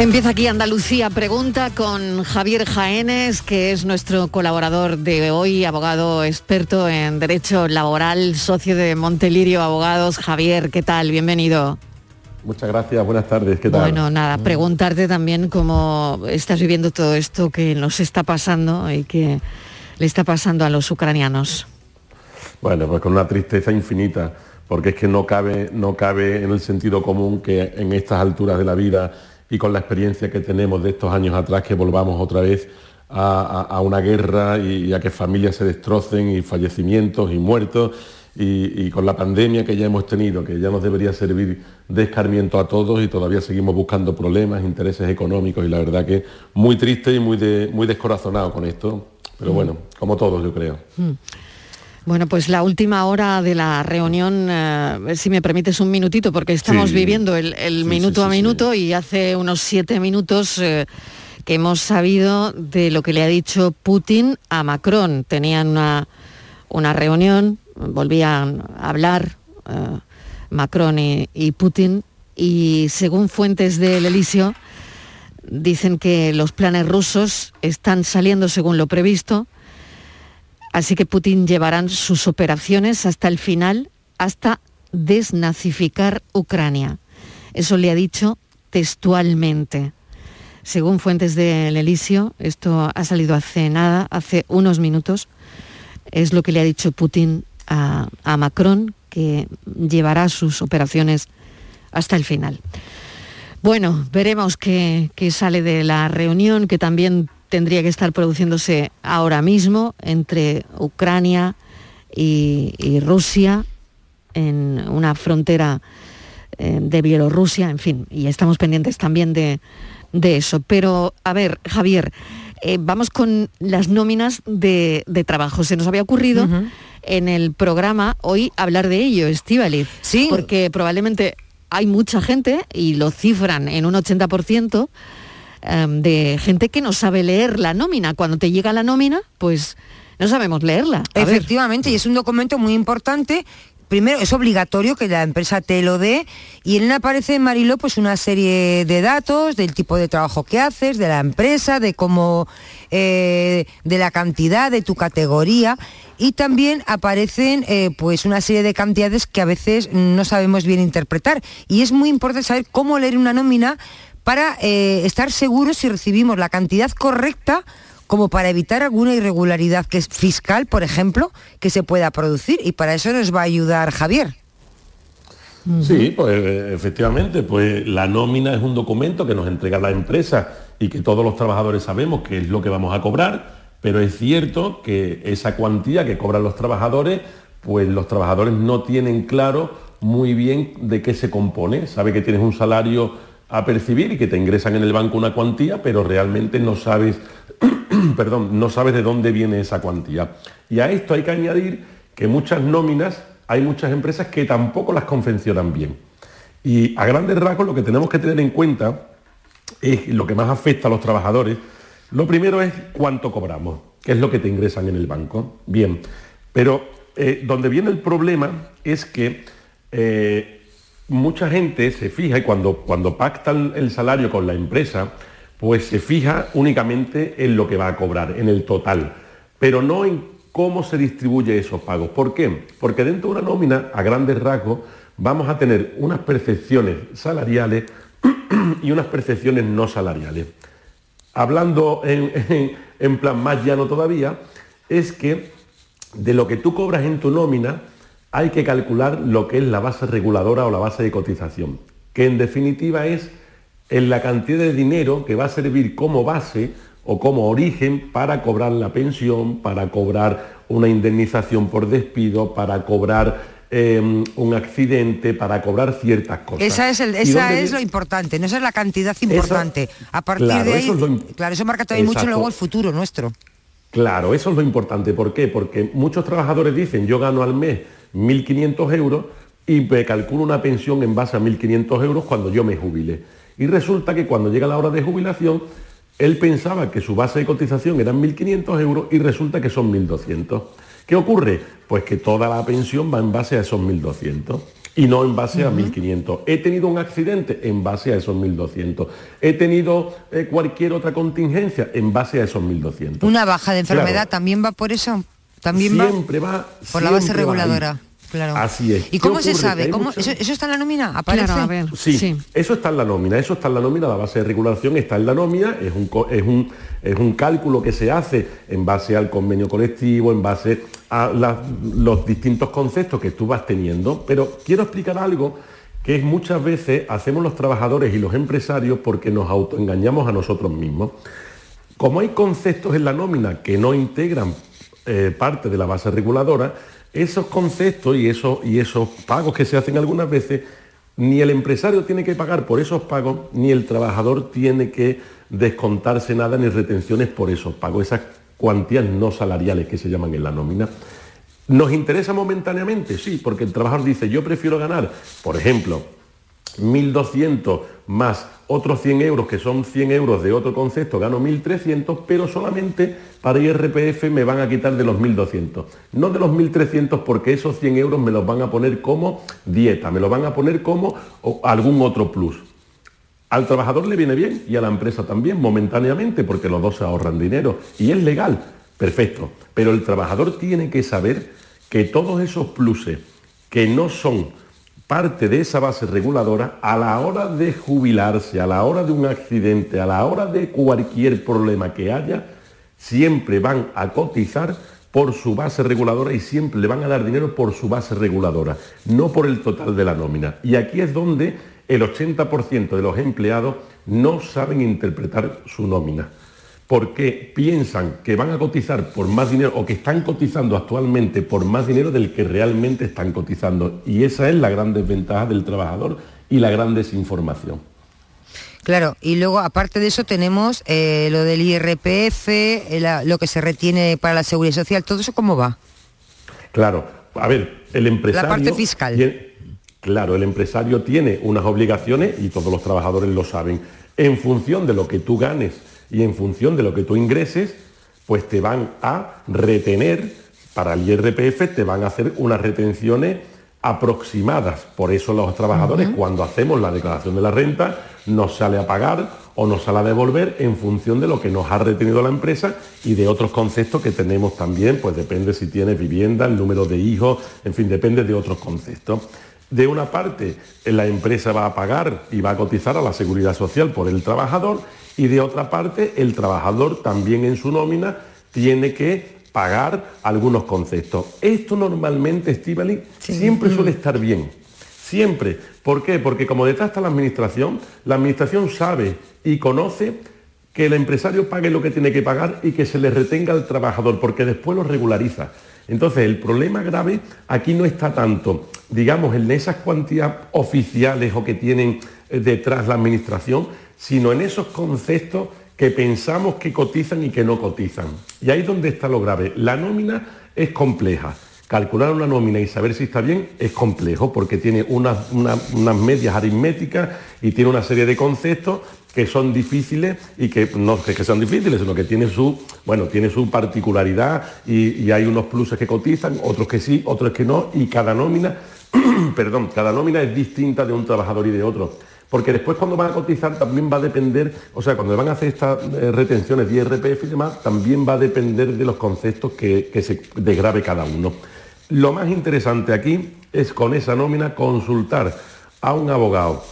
Empieza aquí Andalucía Pregunta con Javier Jaénes, que es nuestro colaborador de hoy, abogado experto en Derecho Laboral, socio de Montelirio Abogados. Javier, ¿qué tal? Bienvenido. Muchas gracias, buenas tardes, ¿qué tal? Bueno, nada, preguntarte también cómo estás viviendo todo esto que nos está pasando y que le está pasando a los ucranianos. Bueno, pues con una tristeza infinita, porque es que no cabe, no cabe en el sentido común que en estas alturas de la vida y con la experiencia que tenemos de estos años atrás que volvamos otra vez a, una guerra y, a que familias se destrocen y fallecimientos y muertos y, con la pandemia que ya hemos tenido, que ya nos debería servir de escarmiento a todos y todavía seguimos buscando problemas, intereses económicos y la verdad que muy triste y muy, muy descorazonado con esto, pero mm. bueno, como todos yo creo. Mm. Bueno, pues la última hora de la reunión, eh, si me permites un minutito, porque estamos viviendo el, minuto a minuto y hace unos siete minutos eh, que hemos sabido de lo que le ha dicho Putin a Macron. Tenían una, una reunión, volvían a hablar eh, Macron y, y, Putin y según fuentes del Elíseo dicen que los planes rusos están saliendo según lo previsto Así que Putin llevará sus operaciones hasta el final, hasta desnazificar Ucrania. Eso le ha dicho textualmente. Según fuentes del Elíseo, esto ha salido hace nada, hace unos minutos, es lo que le ha dicho Putin a, Macron, que llevará sus operaciones hasta el final. Bueno, veremos qué, qué, sale de la reunión, que también tendría que estar produciéndose ahora mismo entre Ucrania y, Rusia en una frontera eh, de Bielorrusia, en fin, y estamos pendientes también de, eso. Pero, a ver, Javier, eh, vamos con las nóminas de, trabajo. Se nos había ocurrido en el programa hoy hablar de ello, Estivaliz. Sí. Porque probablemente hay mucha gente, y lo cifran en un 80%, Em, de gente que no sabe leer la nómina. Cuando te llega la nómina, pues no sabemos leerla. Efectivamente, y es un documento muy importante primero es obligatorio que la empresa te lo dé y en él aparece en Marilo pues una serie de datos del tipo de trabajo que haces, de la empresa, de cómo, eh, de la cantidad, de tu categoría y también aparecen eh, pues una serie de cantidades que a veces no sabemos bien interpretar. Y es muy importante saber cómo leer una nómina para eh, estar seguros si recibimos la cantidad correcta como para evitar alguna irregularidad que es fiscal, por ejemplo, que se pueda producir. Y para eso nos va a ayudar Javier. Sí, pues efectivamente, pues la nómina es un documento que nos entrega la empresa y que todos los trabajadores sabemos que es lo que vamos a cobrar, pero es cierto que esa cuantía que cobran los trabajadores, pues los trabajadores no tienen claro muy bien de qué se compone. Sabe que tienes un salario a percibir y que te ingresan en el banco una cuantía, pero realmente no sabes, [clears throat] perdón, no sabes de dónde viene esa cuantía. Y a esto hay que añadir que muchas nóminas, hay muchas empresas que tampoco las confeccionan bien. Y a grandes rasgos lo que tenemos que tener en cuenta es lo que más afecta a los trabajadores. Lo primero es cuánto cobramos, qué es lo que te ingresan en el banco. Bien, pero eh, donde viene el problema es que eh, mucha gente se fija y cuando, cuando pactan el salario con la empresa, pues se fija únicamente en lo que va a cobrar, en el total, pero no en cómo se distribuye esos pagos. ¿Por qué? Porque dentro de una nómina, a grandes rasgos, vamos a tener unas percepciones salariales [clears throat] y unas percepciones no salariales. Hablando en, plan más llano todavía, es que de lo que tú cobras en tu nómina, hay que calcular lo que es la base reguladora o la base de cotización, que en definitiva es en la cantidad de dinero que va a servir como base o como origen para cobrar la pensión, para cobrar una indemnización por despido, para cobrar em, un accidente, para cobrar ciertas cosas. Esa es, es lo importante, no esa es la cantidad importante. a partir de ahí, claro, eso marca también mucho luego el futuro nuestro. Claro, eso es lo importante. ¿Por qué? Porque muchos trabajadores dicen, yo gano al mes 1.500 euros y me calculo una pensión en base a 1.500 euros cuando yo me jubile. Y resulta que cuando llega la hora de jubilación, él pensaba que su base de cotización eran 1.500 euros y resulta que son 1.200. ¿Qué ocurre? Pues que toda la pensión va en base a esos 1.200 y no en base a 1.500. He tenido un accidente en base a esos 1.200. He tenido eh, cualquier otra contingencia en base a esos 1.200. Una baja de enfermedad también va por eso. También siempre va, por la base reguladora. Claro. Así es. ¿Y ¿Qué cómo se sabe? ¿Cómo, muchas- eso, eso está en la nómina? ¿Aparece? Claro, a ver. Sí, eso está en la nómina, eso está en la nómina, la base de regulación está en la nómina, es un, es un, es un cálculo que se hace en base al convenio colectivo, en base a la- los distintos conceptos que tú vas teniendo, pero quiero explicar algo que es muchas veces hacemos los trabajadores y los empresarios porque nos autoengañamos a nosotros mismos. Como hay conceptos en la nómina que no integran eh, parte de la base reguladora, esos conceptos y esos, y esos pagos que se hacen algunas veces, ni el empresario tiene que pagar por esos pagos, ni el trabajador tiene que descontarse nada ni retenciones por esos pagos, esas cuantías no salariales que se llaman en la nómina. ¿Nos interesa momentáneamente? Sí, porque el trabajador dice, yo prefiero ganar, por ejemplo, 1.200 más otros 100 euros, que son 100 euros de otro concepto, gano 1.300, pero solamente para IRPF me van a quitar de los 1.200. No de los 1.300 porque esos 100 euros me los van a poner como dieta, me los van a poner como algún otro plus. Al trabajador le viene bien y a la empresa también, momentáneamente, porque los dos se ahorran dinero y es legal, perfecto. Pero el trabajador tiene que saber que todos esos pluses que no son parte de esa base reguladora, a la hora de jubilarse, a la hora de un accidente, a la hora de cualquier problema que haya, siempre van a cotizar por su base reguladora y siempre le van a dar dinero por su base reguladora, no por el total de la nómina. Y aquí es donde el 80% de los empleados no saben interpretar su nómina, porque piensan que van a cotizar por más dinero o que están cotizando actualmente por más dinero del que realmente están cotizando. Y esa es la gran desventaja del trabajador y la gran desinformación. Claro, y luego aparte de eso tenemos eh, lo del IRPF, eh, la- lo que se retiene para la seguridad social, ¿todo eso cómo va? Claro, a ver, el empresario... parte fiscal. tiene- claro, el empresario tiene unas obligaciones y todos los trabajadores lo saben. En función de lo que tú ganes y en función de lo que tú ingreses, pues te van a retener, para el IRPF te van a hacer unas retenciones aproximadas. Por eso los trabajadores cuando hacemos la declaración de la renta nos sale a pagar o nos sale a devolver en función de lo que nos ha retenido la empresa y de otros conceptos que tenemos también, pues depende si tienes vivienda, el número de hijos, en fin, depende de otros conceptos. De una parte, la empresa va a pagar y va a cotizar a la seguridad social por el trabajador y de otra parte, el trabajador también en su nómina tiene que pagar algunos conceptos. Esto normalmente, Estivali, siempre suele estar bien. Siempre. ¿Por qué? Porque como detrás está la administración, la administración sabe y conoce que el empresario pague lo que tiene que pagar y que se le retenga al trabajador, porque después lo regulariza. Entonces, el problema grave aquí no está tanto, digamos, en esas cuantías oficiales o que tienen eh, detrás la administración, sino en esos conceptos que pensamos que cotizan y que no cotizan. Y ahí es donde está lo grave. La nómina es compleja. Calcular una nómina y saber si está bien es complejo porque tiene unas, unas- medias aritméticas y tiene una serie de conceptos que son difíciles y que no es que sean difíciles, sino que tiene su, bueno, tiene su particularidad y, y hay unos pluses que cotizan, otros que sí, otros que no, y cada nómina, [clears throat] perdón, cada nómina es distinta de un trabajador y de otro. Porque después cuando van a cotizar también va a depender, o sea, cuando van a hacer estas eh, retenciones de IRPF y demás, también va a depender de los conceptos que, se desgrabe cada uno. Lo más interesante aquí es con esa nómina consultar a un abogado,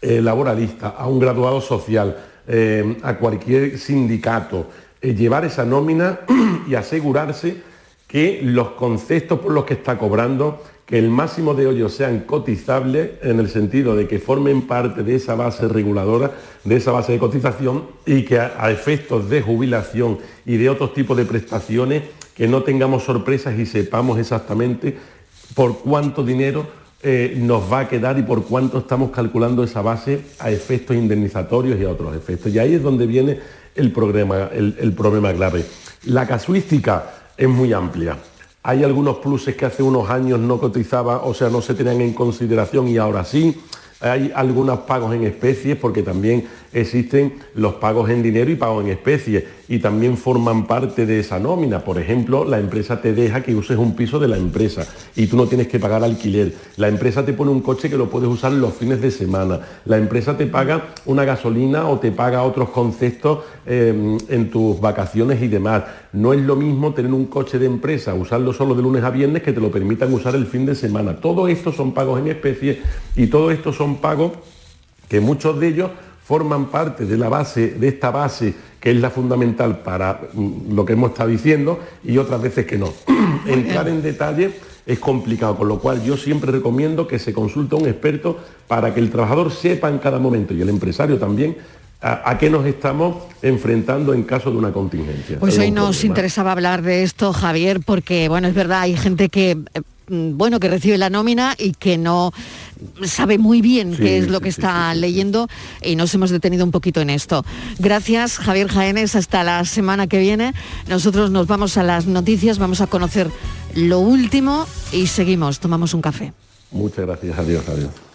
eh, laboralista, a un graduado social, eh, a cualquier sindicato, llevar esa nómina [clears throat] y asegurarse que los conceptos por los que está cobrando, que el máximo de ellos sean cotizables en el sentido de que formen parte de esa base reguladora, de esa base de cotización y que a, efectos de jubilación y de otros tipos de prestaciones, que no tengamos sorpresas y sepamos exactamente por cuánto dinero eh, nos va a quedar y por cuánto estamos calculando esa base a efectos indemnizatorios y a otros efectos. Y ahí es donde viene el problema, el, el problema grave. La casuística es muy amplia. Hay algunos pluses que hace unos años no cotizaba, o sea, no se tenían en consideración y ahora sí. Hay algunos pagos en especies porque también existen los pagos en dinero y pagos en especies. Y también forman parte de esa nómina. Por ejemplo, la empresa te deja que uses un piso de la empresa y tú no tienes que pagar alquiler. La empresa te pone un coche que lo puedes usar los fines de semana. La empresa te paga una gasolina o te paga otros conceptos eh, en tus vacaciones y demás. No es lo mismo tener un coche de empresa, usarlo solo de lunes a viernes, que te lo permitan usar el fin de semana. Todo esto son pagos en especie y todo esto son pagos que muchos de ellos forman parte de la base, de esta base que es la fundamental para lo que hemos estado diciendo y otras veces que no. [clears throat] Entrar en detalle es complicado, con lo cual yo siempre recomiendo que se consulte a un experto para que el trabajador sepa en cada momento y el empresario también a, qué nos estamos enfrentando en caso de una contingencia. Pues hoy nos interesaba hablar de esto, Javier, porque bueno, es verdad, hay gente que eh, mm, bueno, que recibe la nómina y que no sabe muy bien qué es lo que está leyendo y nos hemos detenido un poquito en esto. Gracias, Javier Jaénes, hasta la semana que viene. Nosotros nos vamos a las noticias, vamos a conocer lo último y seguimos, tomamos un café. Muchas gracias, adiós, adiós.